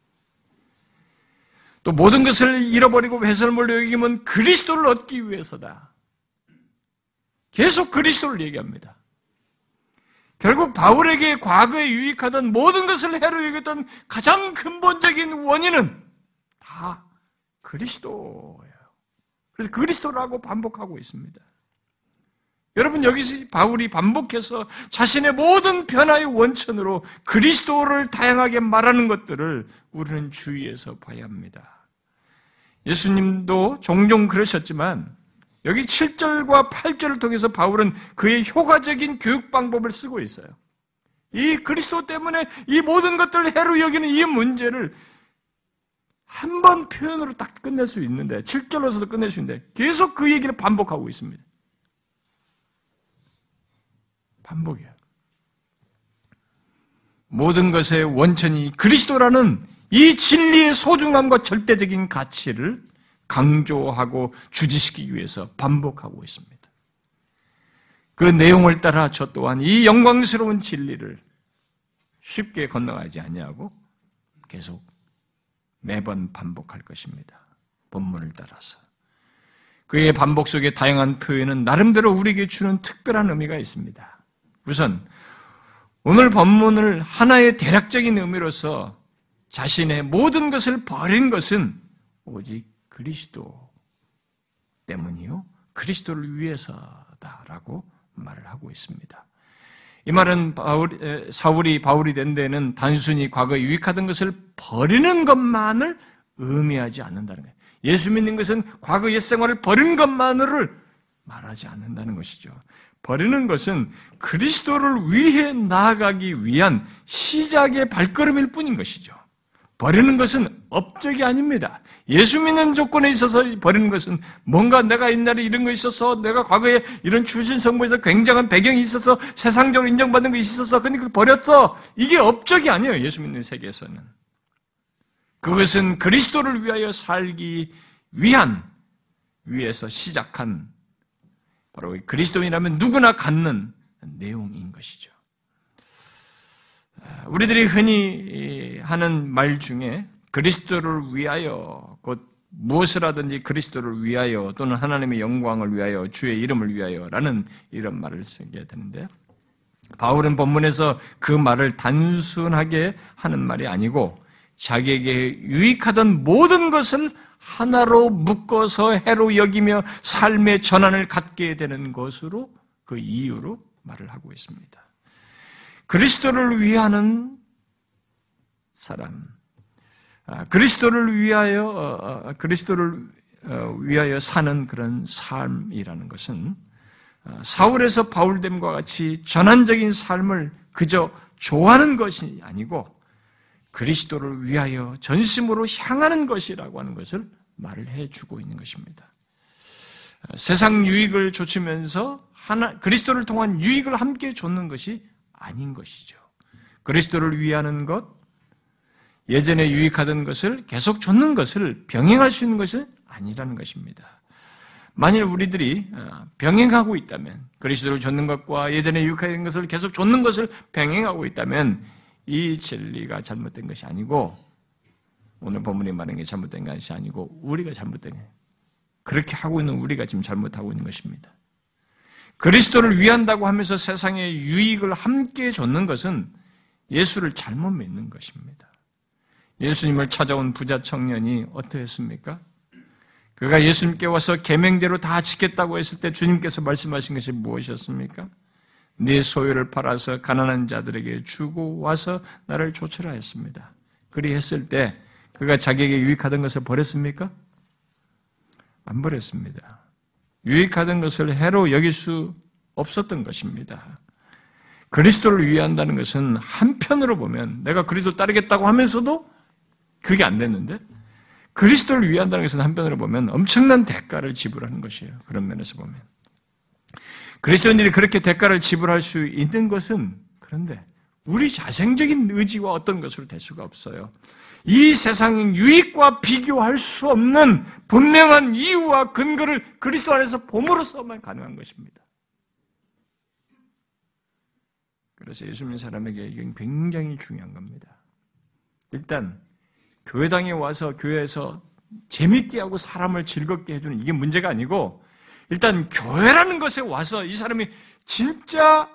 또 모든 것을 잃어버리고 배설물로 여기면 그리스도를 얻기 위해서다. 계속 그리스도를 얘기합니다. 결국 바울에게 과거에 유익하던 모든 것을 해로 여겼던 가장 근본적인 원인은 다 그리스도예요. 그래서 그리스도라고 반복하고 있습니다. 여러분 여기서 바울이 반복해서 자신의 모든 변화의 원천으로 그리스도를 다양하게 말하는 것들을 우리는 주의해서 봐야 합니다. 예수님도 종종 그러셨지만 여기 7절과 8절을 통해서 바울은 그의 효과적인 교육 방법을 쓰고 있어요. 이 그리스도 때문에 이 모든 것들을 해로 여기는 이 문제를 한 번 표현으로 딱 끝낼 수 있는데 7절로서도 끝낼 수 있는데 계속 그 얘기를 반복하고 있습니다. 반복이에요. 모든 것의 원천이 그리스도라는 이 진리의 소중함과 절대적인 가치를 강조하고 주지시키기 위해서 반복하고 있습니다. 그 내용을 따라 저 또한 이 영광스러운 진리를 쉽게 건너가지 아니하고 계속 매번 반복할 것입니다. 본문을 따라서. 그의 반복 속에 다양한 표현은 나름대로 우리에게 주는 특별한 의미가 있습니다. 우선 오늘 본문을 하나의 대략적인 의미로서 자신의 모든 것을 버린 것은 오직 그리스도 때문이요. 그리스도를 위해서다라고 말을 하고 있습니다. 이 말은 바울, 사울이 바울이 된 데는 단순히 과거에 유익하던 것을 버리는 것만을 의미하지 않는다는 거예요. 예수 믿는 것은 과거 옛 생활을 버리는 것만을 말하지 않는다는 것이죠. 버리는 것은 그리스도를 위해 나아가기 위한 시작의 발걸음일 뿐인 것이죠. 버리는 것은 업적이 아닙니다. 예수 믿는 조건에 있어서 버리는 것은 뭔가 내가 옛날에 이런 거 있어서 내가 과거에 이런 출신 성부에서 굉장한 배경이 있어서 세상적으로 인정받는 거 있어서 그러니까 버렸어. 이게 업적이 아니에요. 예수 믿는 세계에서는. 그것은 그리스도를 위하여 살기 위한 위에서 시작한 바로 그리스도인이라면 누구나 갖는 내용인 것이죠. 우리들이 흔히 하는 말 중에 그리스도를 위하여 곧 무엇을 하든지 그리스도를 위하여 또는 하나님의 영광을 위하여 주의 이름을 위하여라는 이런 말을 쓰게 되는데 바울은 본문에서 그 말을 단순하게 하는 말이 아니고 자기에게 유익하던 모든 것을 하나로 묶어서 해로 여기며 삶의 전환을 갖게 되는 것으로 그 이유로 말을 하고 있습니다. 그리스도를 위하는 사람, 아, 그리스도를 위하여 어, 어, 그리스도를 어, 위하여 사는 그런 삶이라는 것은 사울에서 바울됨과 같이 전환적인 삶을 그저 좋아하는 것이 아니고 그리스도를 위하여 전심으로 향하는 것이라고 하는 것을 말을 해주고 있는 것입니다. 세상 유익을 좇으면서 하나 그리스도를 통한 유익을 함께 좇는 것이 아닌 것이죠. 그리스도를 위하는 것, 예전에 유익하던 것을 계속 좇는 것을 병행할 수 있는 것은 아니라는 것입니다. 만일 우리들이 어, 병행하고 있다면, 그리스도를 좇는 것과 예전에 유익하던 것을 계속 좇는 것을 병행하고 있다면, 이 진리가 잘못된 것이 아니고, 오늘 본문이 말하는 게 잘못된 것이 아니고, 우리가 잘못된 거예요. 그렇게 하고 있는 우리가 지금 잘못하고 있는 것입니다. 그리스도를 위한다고 하면서 세상의 유익을 함께 줬는 것은 예수를 잘못 믿는 것입니다. 예수님을 찾아온 부자 청년이 어떠했습니까? 그가 예수님께 와서 계명대로 다 지켰다고 했을 때 주님께서 말씀하신 것이 무엇이었습니까? 네 소유를 팔아서 가난한 자들에게 주고 와서 나를 조치라 했습니다. 그리했을 때 그가 자기에게 유익하던 것을 버렸습니까? 안 버렸습니다. 유익하던 것을 해로 여길 수 없었던 것입니다. 그리스도를 위한다는 것은 한편으로 보면 내가 그리스도 따르겠다고 하면서도 그게 안 됐는데 그리스도를 위한다는 것은 한편으로 보면 엄청난 대가를 지불하는 것이에요. 그런 면에서 보면. 그리스도인들이 그렇게 대가를 지불할 수 있는 것은 그런데 우리 자생적인 의지와 어떤 것으로 될 수가 없어요. 이 세상 유익과 비교할 수 없는 분명한 이유와 근거를 그리스도 안에서 봄으로써만 가능한 것입니다. 그래서 예수 믿는 사람에게 이건 굉장히 중요한 겁니다. 일단 교회당에 와서 교회에서 재밌게 하고 사람을 즐겁게 해주는 이게 문제가 아니고 일단 교회라는 것에 와서 이 사람이 진짜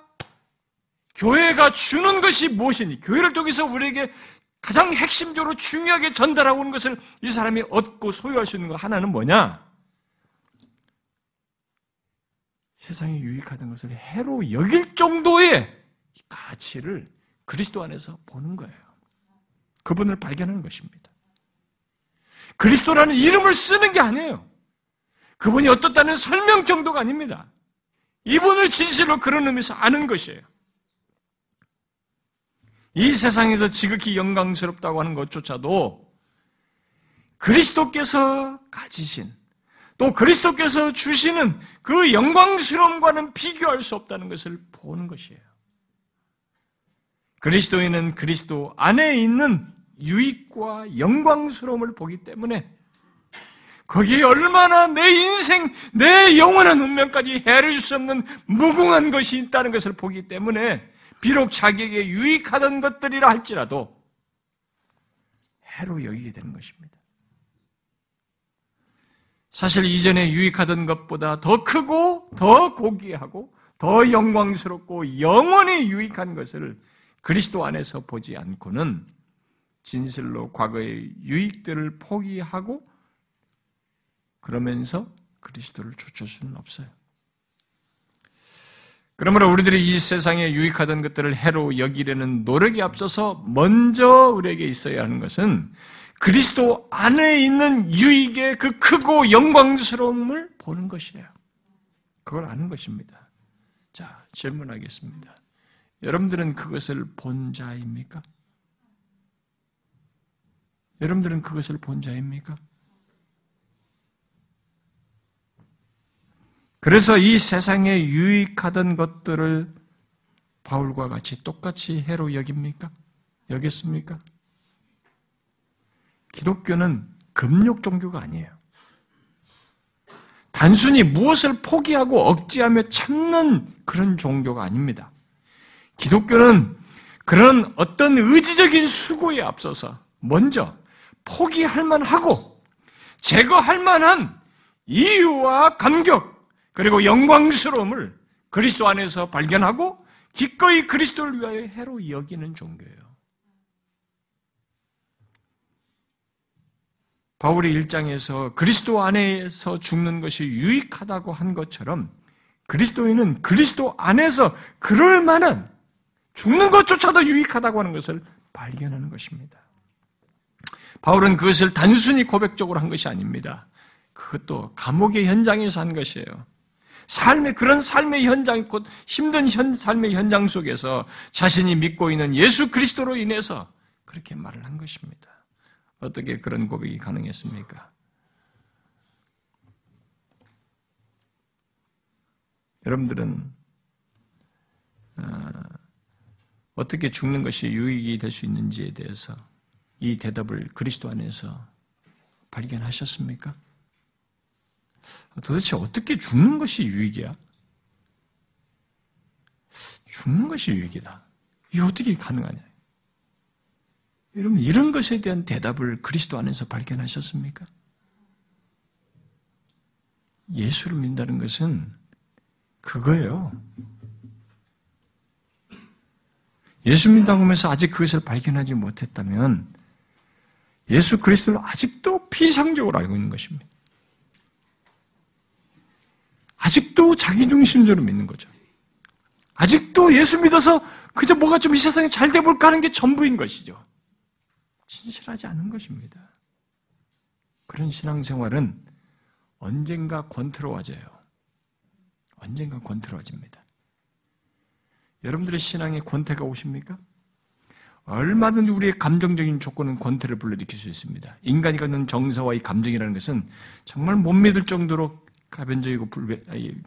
교회가 주는 것이 무엇이니 교회를 통해서 우리에게 가장 핵심적으로 중요하게 전달하고 있는 것을 이 사람이 얻고 소유할 수 있는 것 하나는 뭐냐? 세상에 유익하던 것을 해로 여길 정도의 가치를 그리스도 안에서 보는 거예요. 그분을 발견하는 것입니다. 그리스도라는 이름을 쓰는 게 아니에요. 그분이 어떻다는 설명 정도가 아닙니다. 이분을 진실로 그런 의미에서 아는 것이에요. 이 세상에서 지극히 영광스럽다고 하는 것조차도 그리스도께서 가지신 또 그리스도께서 주시는 그 영광스러움과는 비교할 수 없다는 것을 보는 것이에요. 그리스도인은 그리스도 안에 있는 유익과 영광스러움을 보기 때문에 거기에 얼마나 내 인생, 내 영원한 운명까지 해를 수 없는 무궁한 것이 있다는 것을 보기 때문에 비록 자기에게 유익하던 것들이라 할지라도 해로 여기게 되는 것입니다. 사실 이전에 유익하던 것보다 더 크고 더 고귀하고 더 영광스럽고 영원히 유익한 것을 그리스도 안에서 보지 않고는 진실로 과거의 유익들을 포기하고 그러면서 그리스도를 쫓을 수는 없어요. 그러므로 우리들이 이 세상에 유익하던 것들을 해로 여기려는 노력이 앞서서 먼저 우리에게 있어야 하는 것은 그리스도 안에 있는 유익의 그 크고 영광스러움을 보는 것이에요. 그걸 아는 것입니다. 자, 질문하겠습니다. 여러분들은 그것을 본 자입니까? 여러분들은 그것을 본 자입니까? 그래서 이 세상에 유익하던 것들을 바울과 같이 똑같이 해로 여깁니까? 여겼습니까? 기독교는 금욕 종교가 아니에요. 단순히 무엇을 포기하고 억지하며 참는 그런 종교가 아닙니다. 기독교는 그런 어떤 의지적인 수고에 앞서서 먼저 포기할 만하고 제거할 만한 이유와 감격 그리고 영광스러움을 그리스도 안에서 발견하고 기꺼이 그리스도를 위하여 해로 여기는 종교예요. 바울이 일장에서 그리스도 안에서 죽는 것이 유익하다고 한 것처럼 그리스도인은 그리스도 안에서 그럴 만한 죽는 것조차도 유익하다고 하는 것을 발견하는 것입니다. 바울은 그것을 단순히 고백적으로 한 것이 아닙니다. 그것도 감옥의 현장에서 한 것이에요. 삶의 그런 삶의 현장, 곧 힘든 현, 삶의 현장 속에서 자신이 믿고 있는 예수 그리스도로 인해서 그렇게 말을 한 것입니다. 어떻게 그런 고백이 가능했습니까? 여러분들은 어, 떻게 죽는 것이 유익이 될 수 있는지에 대해서 이 대답을 그리스도 안에서 발견하셨습니까? 도대체 어떻게 죽는 것이 유익이야? 죽는 것이 유익이다. 이게 어떻게 가능하냐? 여러분, 이런 것에 대한 대답을 그리스도 안에서 발견하셨습니까? 예수를 믿는다는 것은 그거예요. 예수 믿다고 하면서 아직 그것을 발견하지 못했다면 예수 그리스도를 아직도 피상적으로 알고 있는 것입니다. 아직도 자기중심적으로 믿는 거죠. 아직도 예수 믿어서 그저 뭐가 좀 이 세상에 잘 돼볼까 하는 게 전부인 것이죠. 진실하지 않은 것입니다. 그런 신앙생활은 언젠가 권태로워져요. 언젠가 권태로워집니다. 여러분들의 신앙에 권태가 오십니까? 얼마든지 우리의 감정적인 조건은 권태를 불러일으킬 수 있습니다. 인간이 갖는 정서와 이 감정이라는 것은 정말 못 믿을 정도로 가변적이고 불변,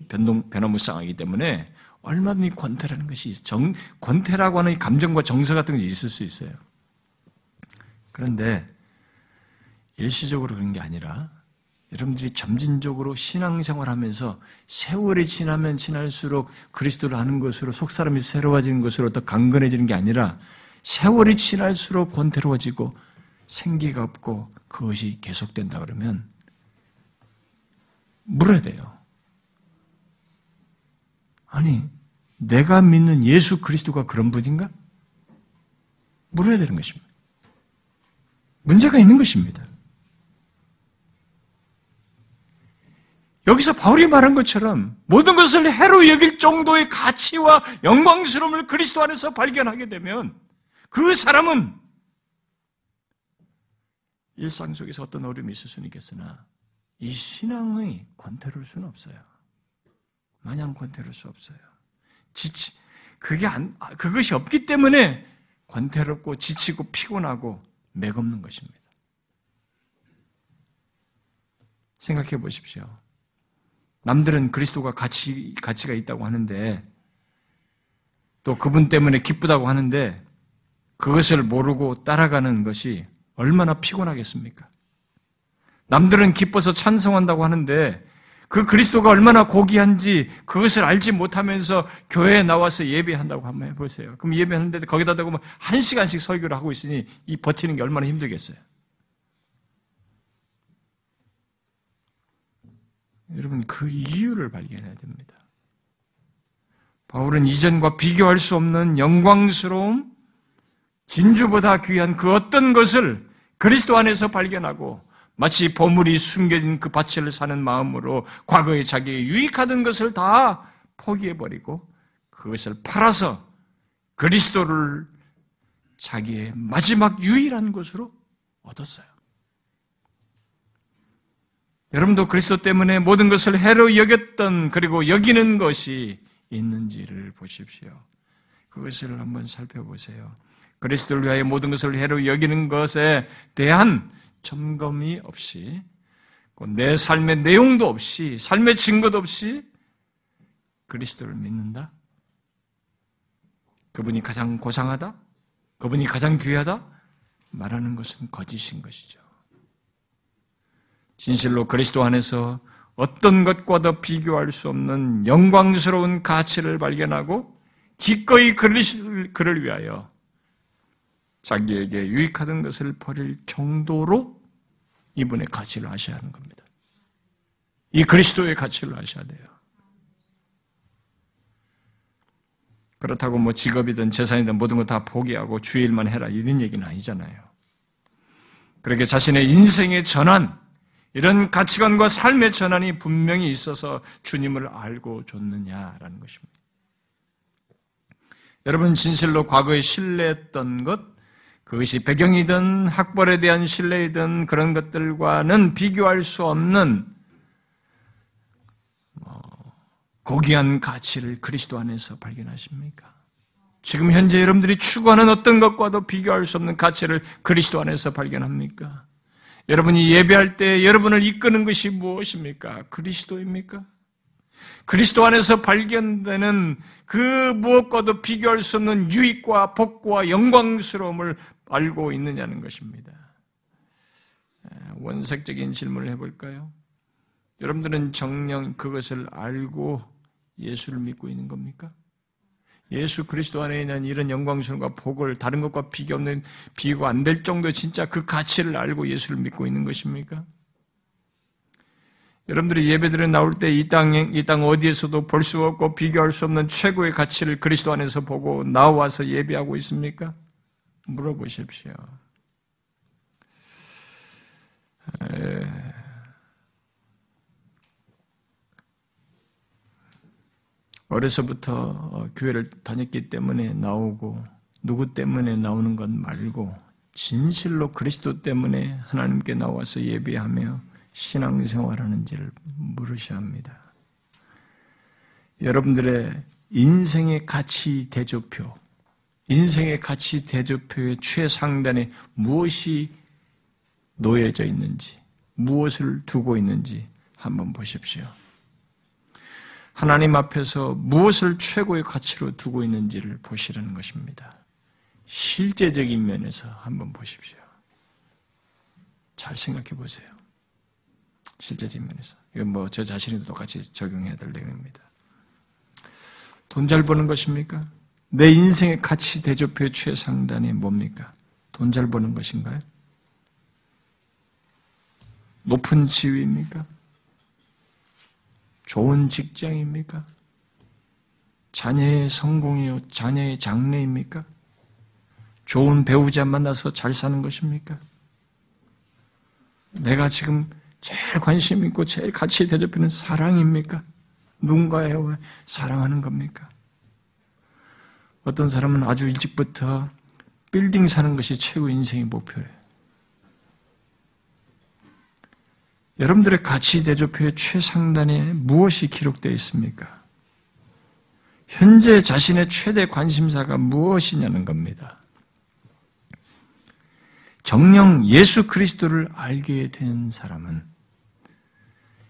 변동, 변화무쌍하기 때문에 얼마든지 권태라는 것이 정, 권태라고 하는 감정과 정서 같은 것이 있을 수 있어요. 그런데 일시적으로 그런 게 아니라 여러분들이 점진적으로 신앙생활 하면서 세월이 지나면 지날수록 그리스도를 아는 것으로 속사람이 새로워지는 것으로 더 강건해지는 게 아니라 세월이 지날수록 권태로워지고 생기가 없고 그것이 계속된다 그러면 물어야 돼요. 아니, 내가 믿는 예수 그리스도가 그런 분인가? 물어야 되는 것입니다. 문제가 있는 것입니다. 여기서 바울이 말한 것처럼 모든 것을 해로 여길 정도의 가치와 영광스러움을 그리스도 안에서 발견하게 되면 그 사람은 일상 속에서 어떤 어려움이 있을 수는 있겠으나 이 신앙의 권태로울 수는 없어요. 마냥 권태로울 수 없어요. 지치, 그게 안, 아, 그것이 없기 때문에 권태롭고 지치고 피곤하고 맥없는 것입니다. 생각해 보십시오. 남들은 그리스도가 가치, 가치가 있다고 하는데 또 그분 때문에 기쁘다고 하는데 그것을 모르고 따라가는 것이 얼마나 피곤하겠습니까? 남들은 기뻐서 찬성한다고 하는데 그 그리스도가 얼마나 고귀한지 그것을 알지 못하면서 교회에 나와서 예배한다고 한번 해보세요. 그럼 예배하는데 거기다 대고 한 시간씩 설교를 하고 있으니 이 버티는 게 얼마나 힘들겠어요. 여러분 그 이유를 발견해야 됩니다. 바울은 이전과 비교할 수 없는 영광스러움, 진주보다 귀한 그 어떤 것을 그리스도 안에서 발견하고 마치 보물이 숨겨진 그 밭을 사는 마음으로 과거에 자기에 유익하던 것을 다 포기해버리고 그것을 팔아서 그리스도를 자기의 마지막 유일한 것으로 얻었어요. 여러분도 그리스도 때문에 모든 것을 해로 여겼던 그리고 여기는 것이 있는지를 보십시오. 그것을 한번 살펴보세요. 그리스도를 위하여 모든 것을 해로 여기는 것에 대한 점검이 없이 내 삶의 내용도 없이 삶의 증거도 없이 그리스도를 믿는다? 그분이 가장 고상하다? 그분이 가장 귀하다? 말하는 것은 거짓인 것이죠. 진실로 그리스도 안에서 어떤 것과도 비교할 수 없는 영광스러운 가치를 발견하고 기꺼이 그를 위하여 자기에게 유익하던 것을 버릴 정도로 이분의 가치를 아셔야 하는 겁니다. 이 그리스도의 가치를 아셔야 돼요. 그렇다고 뭐 직업이든 재산이든 모든 거 다 포기하고 주일만 해라 이런 얘기는 아니잖아요. 그렇게 자신의 인생의 전환, 이런 가치관과 삶의 전환이 분명히 있어서 주님을 알고 줬느냐라는 것입니다. 여러분 진실로 과거에 신뢰했던 것, 그것이 배경이든 학벌에 대한 신뢰이든 그런 것들과는 비교할 수 없는 뭐, 고귀한 가치를 그리스도 안에서 발견하십니까? 지금 현재 여러분들이 추구하는 어떤 것과도 비교할 수 없는 가치를 그리스도 안에서 발견합니까? 여러분이 예배할 때 여러분을 이끄는 것이 무엇입니까? 그리스도입니까? 그리스도 안에서 발견되는 그 무엇과도 비교할 수 없는 유익과 복과 영광스러움을 알고 있느냐는 것입니다. 원색적인 질문을 해볼까요? 여러분들은 정령 그것을 알고 예수를 믿고 있는 겁니까? 예수 그리스도 안에 있는 이런 영광스러움과 복을 다른 것과 비교 없는 비교가 안 될 정도 진짜 그 가치를 알고 예수를 믿고 있는 것입니까? 여러분들이 예배들에 나올 때 이 땅, 이 땅 어디에서도 볼 수 없고 비교할 수 없는 최고의 가치를 그리스도 안에서 보고 나와서 예배하고 있습니까? 물어보십시오. 에... 어려서부터 어, 교회를 다녔기 때문에 나오고 누구 때문에 나오는 것 말고 진실로 그리스도 때문에 하나님께 나와서 예배하며 신앙생활하는지를 물으셔야 합니다. 여러분들의 인생의 가치 대조표, 인생의 가치 대조표의 최상단에 무엇이 놓여져 있는지, 무엇을 두고 있는지 한번 보십시오. 하나님 앞에서 무엇을 최고의 가치로 두고 있는지를 보시라는 것입니다. 실제적인 면에서 한번 보십시오. 잘 생각해 보세요. 실제적인 면에서. 이건 뭐 저 자신에도 똑같이 적용해야 될 내용입니다. 돈 잘 버는 것입니까? 내 인생의 가치 대조표의 최상단이 뭡니까? 돈 잘 버는 것인가요? 높은 지위입니까? 좋은 직장입니까? 자녀의 성공이요, 자녀의 장래입니까? 좋은 배우자 만나서 잘 사는 것입니까? 내가 지금 제일 관심 있고 제일 가치 대접하는 사랑입니까? 누군가의 사랑하는 겁니까? 어떤 사람은 아주 일찍부터 빌딩 사는 것이 최고 인생의 목표예요. 여러분들의 가치 대조표의 최상단에 무엇이 기록되어 있습니까? 현재 자신의 최대 관심사가 무엇이냐는 겁니다. 정령 예수 그리스도를 알게 된 사람은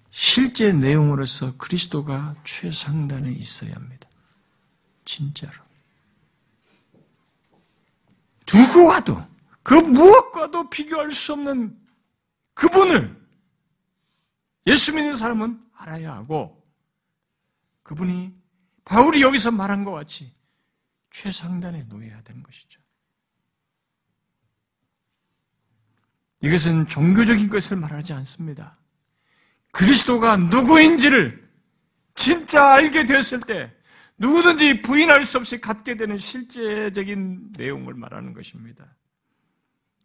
실제 내용으로서 그리스도가 최상단에 있어야 합니다. 진짜로. 누구와도 그 무엇과도 비교할 수 없는 그분을 예수 믿는 사람은 알아야 하고 그분이 바울이 여기서 말한 것 같이 최상단에 놓여야 되는 것이죠. 이것은 종교적인 것을 말하지 않습니다. 그리스도가 누구인지를 진짜 알게 되었을 때 누구든지 부인할 수 없이 갖게 되는 실제적인 내용을 말하는 것입니다.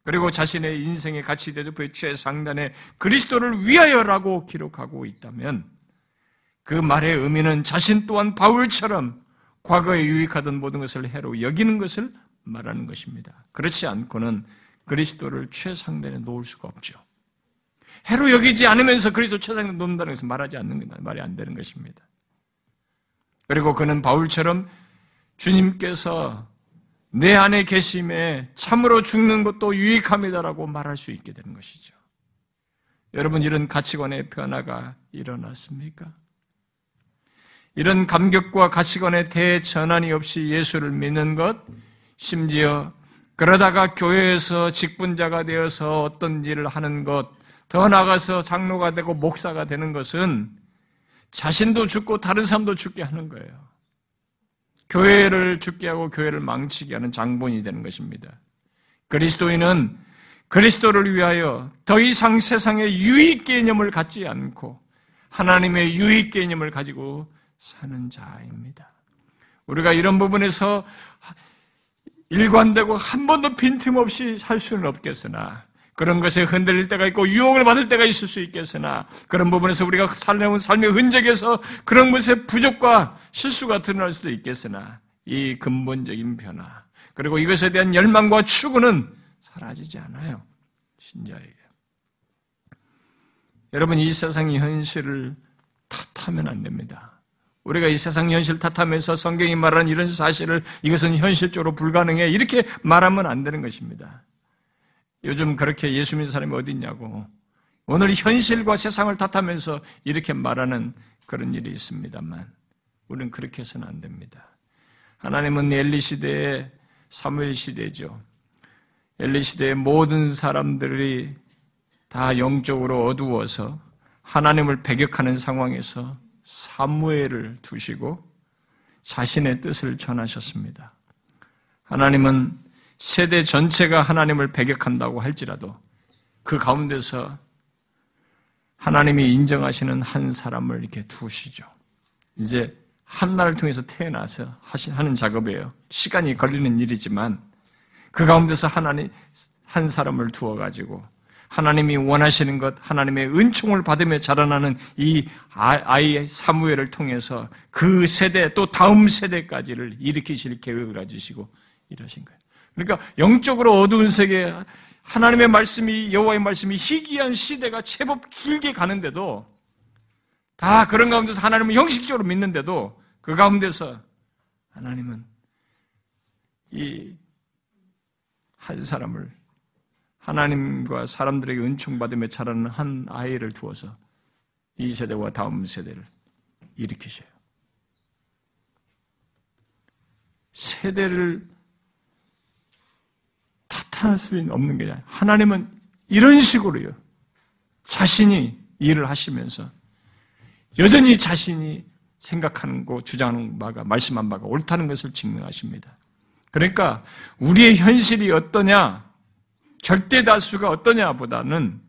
그리고 자신의 인생의 가치 대조표의 최상단에 그리스도를 위하여라고 기록하고 있다면 그 말의 의미는 자신 또한 바울처럼 과거에 유익하던 모든 것을 해로 여기는 것을 말하는 것입니다. 그렇지 않고는 그리스도를 최상단에 놓을 수가 없죠. 해로 여기지 않으면서 그리스도 최상단에 놓는다는 것은 말하지 않는 말이 안 되는 것입니다. 그리고 그는 바울처럼 주님께서 내 안에 계심에 참으로 죽는 것도 유익합니다라고 말할 수 있게 되는 것이죠. 여러분 이런 가치관의 변화가 일어났습니까? 이런 감격과 가치관의 대전환이 없이 예수를 믿는 것, 심지어 그러다가 교회에서 직분자가 되어서 어떤 일을 하는 것, 더 나가서 장로가 되고 목사가 되는 것은 자신도 죽고 다른 사람도 죽게 하는 거예요. 교회를 죽게 하고 교회를 망치게 하는 장본이 되는 것입니다. 그리스도인은 그리스도를 위하여 더 이상 세상의 유익 개념을 갖지 않고 하나님의 유익 개념을 가지고 사는 자입니다. 우리가 이런 부분에서 일관되고 한 번도 빈틈없이 살 수는 없겠으나 그런 것에 흔들릴 때가 있고 유혹을 받을 때가 있을 수 있겠으나 그런 부분에서 우리가 살려온 삶의 흔적에서 그런 것의 부족과 실수가 드러날 수도 있겠으나 이 근본적인 변화 그리고 이것에 대한 열망과 추구는 사라지지 않아요. 신자에게. 여러분 이 세상의 현실을 탓하면 안 됩니다. 우리가 이 세상 현실 탓하면서 성경이 말하는 이런 사실을 이것은 현실적으로 불가능해 이렇게 말하면 안 되는 것입니다. 요즘 그렇게 예수 믿는 사람이 어디 있냐고. 오늘 현실과 세상을 탓하면서 이렇게 말하는 그런 일이 있습니다만, 우리는 그렇게 해서는 안 됩니다. 하나님은 엘리 시대의 사무엘 시대죠. 엘리 시대의 모든 사람들이 다 영적으로 어두워서 하나님을 배격하는 상황에서 사무엘을 두시고 자신의 뜻을 전하셨습니다. 하나님은 세대 전체가 하나님을 배격한다고 할지라도 그 가운데서 하나님이 인정하시는 한 사람을 이렇게 두시죠. 이제 한나를 통해서 태어나서 하는 작업이에요. 시간이 걸리는 일이지만 그 가운데서 하나님 한 사람을 두어 가지고 하나님이 원하시는 것, 하나님의 은총을 받으며 자라나는 이 아, 아이 사무엘을 통해서 그 세대 또 다음 세대까지를 일으키실 계획을 가지시고 이러신 거예요. 그러니까 영적으로 어두운 세계 하나님의 말씀이 여호와의 말씀이 희귀한 시대가 제법 길게 가는데도 다 그런 가운데서 하나님을 형식적으로 믿는데도 그 가운데서 하나님은 이 한 사람을 하나님과 사람들에게 은총 받으며 자라는 한 아이를 두어서 이 세대와 다음 세대를 일으키셔요. 세대를 탓할 수 없는 게 아니라 하나님은 이런 식으로요. 자신이 일을 하시면서 여전히 자신이 생각하는 거, 주장하는 바가, 말씀한 바가 옳다는 것을 증명하십니다. 그러니까 우리의 현실이 어떠냐, 절대 다수가 어떠냐 보다는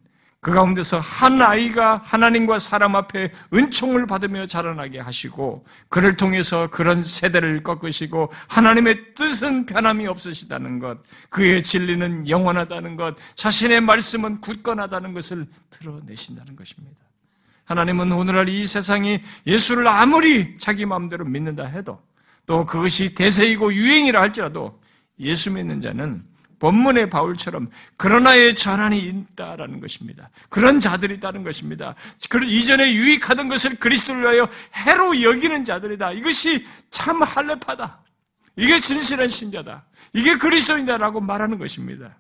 그 가운데서 한 아이가 하나님과 사람 앞에 은총을 받으며 자라나게 하시고 그를 통해서 그런 세대를 꺾으시고 하나님의 뜻은 변함이 없으시다는 것, 그의 진리는 영원하다는 것, 자신의 말씀은 굳건하다는 것을 드러내신다는 것입니다. 하나님은 오늘날 이 세상이 예수를 아무리 자기 마음대로 믿는다 해도 또 그것이 대세이고 유행이라 할지라도 예수 믿는 자는 본문의 바울처럼 그러나의 전환이 있다라는 것입니다. 그런 자들이 있다는 것입니다. 이전에 유익하던 것을 그리스도를 위하여 해로 여기는 자들이다. 이것이 참 할례파다. 이게 진실한 신자다. 이게 그리스도인다라고 말하는 것입니다.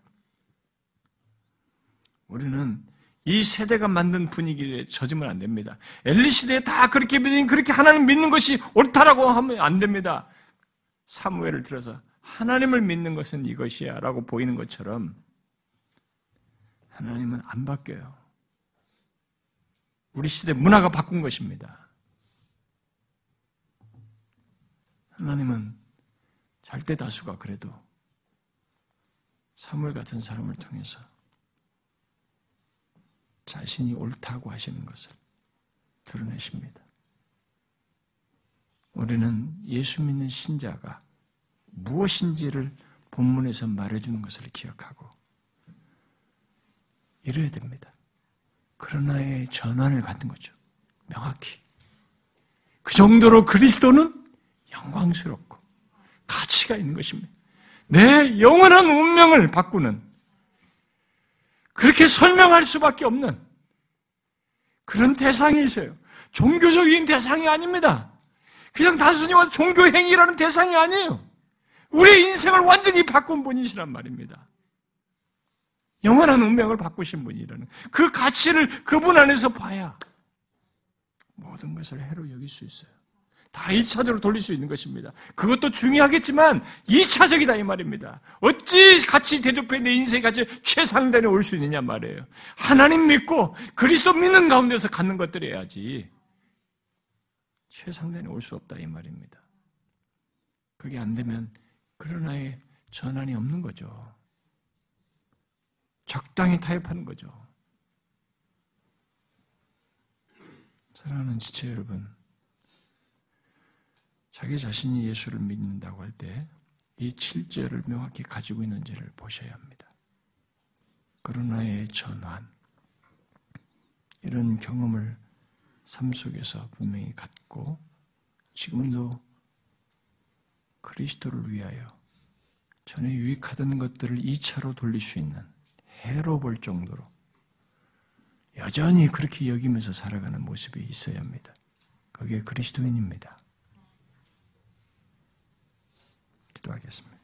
우리는 이 세대가 만든 분위기에 젖으면 안 됩니다. 엘리 시대에 다 그렇게 믿는 그렇게 하나님 믿는 것이 옳다라고 하면 안 됩니다. 사무엘을 들어서 하나님을 믿는 것은 이것이야 라고 보이는 것처럼 하나님은 안 바뀌어요. 우리 시대 문화가 바꾼 것입니다. 하나님은 절대 다수가 그래도 사물 같은 사람을 통해서 자신이 옳다고 하시는 것을 드러내십니다. 우리는 예수 믿는 신자가 무엇인지를 본문에서 말해주는 것을 기억하고 이래야 됩니다. 그러나의 전환을 갖는 거죠. 명확히. 그 정도로 그리스도는 영광스럽고 가치가 있는 것입니다. 내 영원한 운명을 바꾸는 그렇게 설명할 수밖에 없는 그런 대상이 있어요. 종교적인 대상이 아닙니다. 그냥 단순히 종교 행위라는 대상이 아니에요. 우리의 인생을 완전히 바꾼 분이시란 말입니다. 영원한 운명을 바꾸신 분이라는 그 가치를 그분 안에서 봐야 모든 것을 해로 여길 수 있어요. 다 1차적으로 돌릴 수 있는 것입니다. 그것도 중요하겠지만 2차적이다 이 말입니다. 어찌 같이 대접해 내 인생이 같이 최상단에 올 수 있느냐 말이에요. 하나님 믿고 그리스도 믿는 가운데서 갖는 것들이어야지 최상단에 올 수 없다 이 말입니다. 그게 안 되면 그러나의 전환이 없는 거죠. 적당히 타협하는 거죠. 사랑하는 지체 여러분, 자기 자신이 예수를 믿는다고 할 때 이 7절을 명확히 가지고 있는지를 보셔야 합니다. 그러나의 전환, 이런 경험을 삶 속에서 분명히 갖고 지금도 그리스도를 위하여 전에 유익하던 것들을 2차로 돌릴 수 있는 해로 볼 정도로 여전히 그렇게 여기면서 살아가는 모습이 있어야 합니다. 그게 그리스도인입니다. 기도하겠습니다.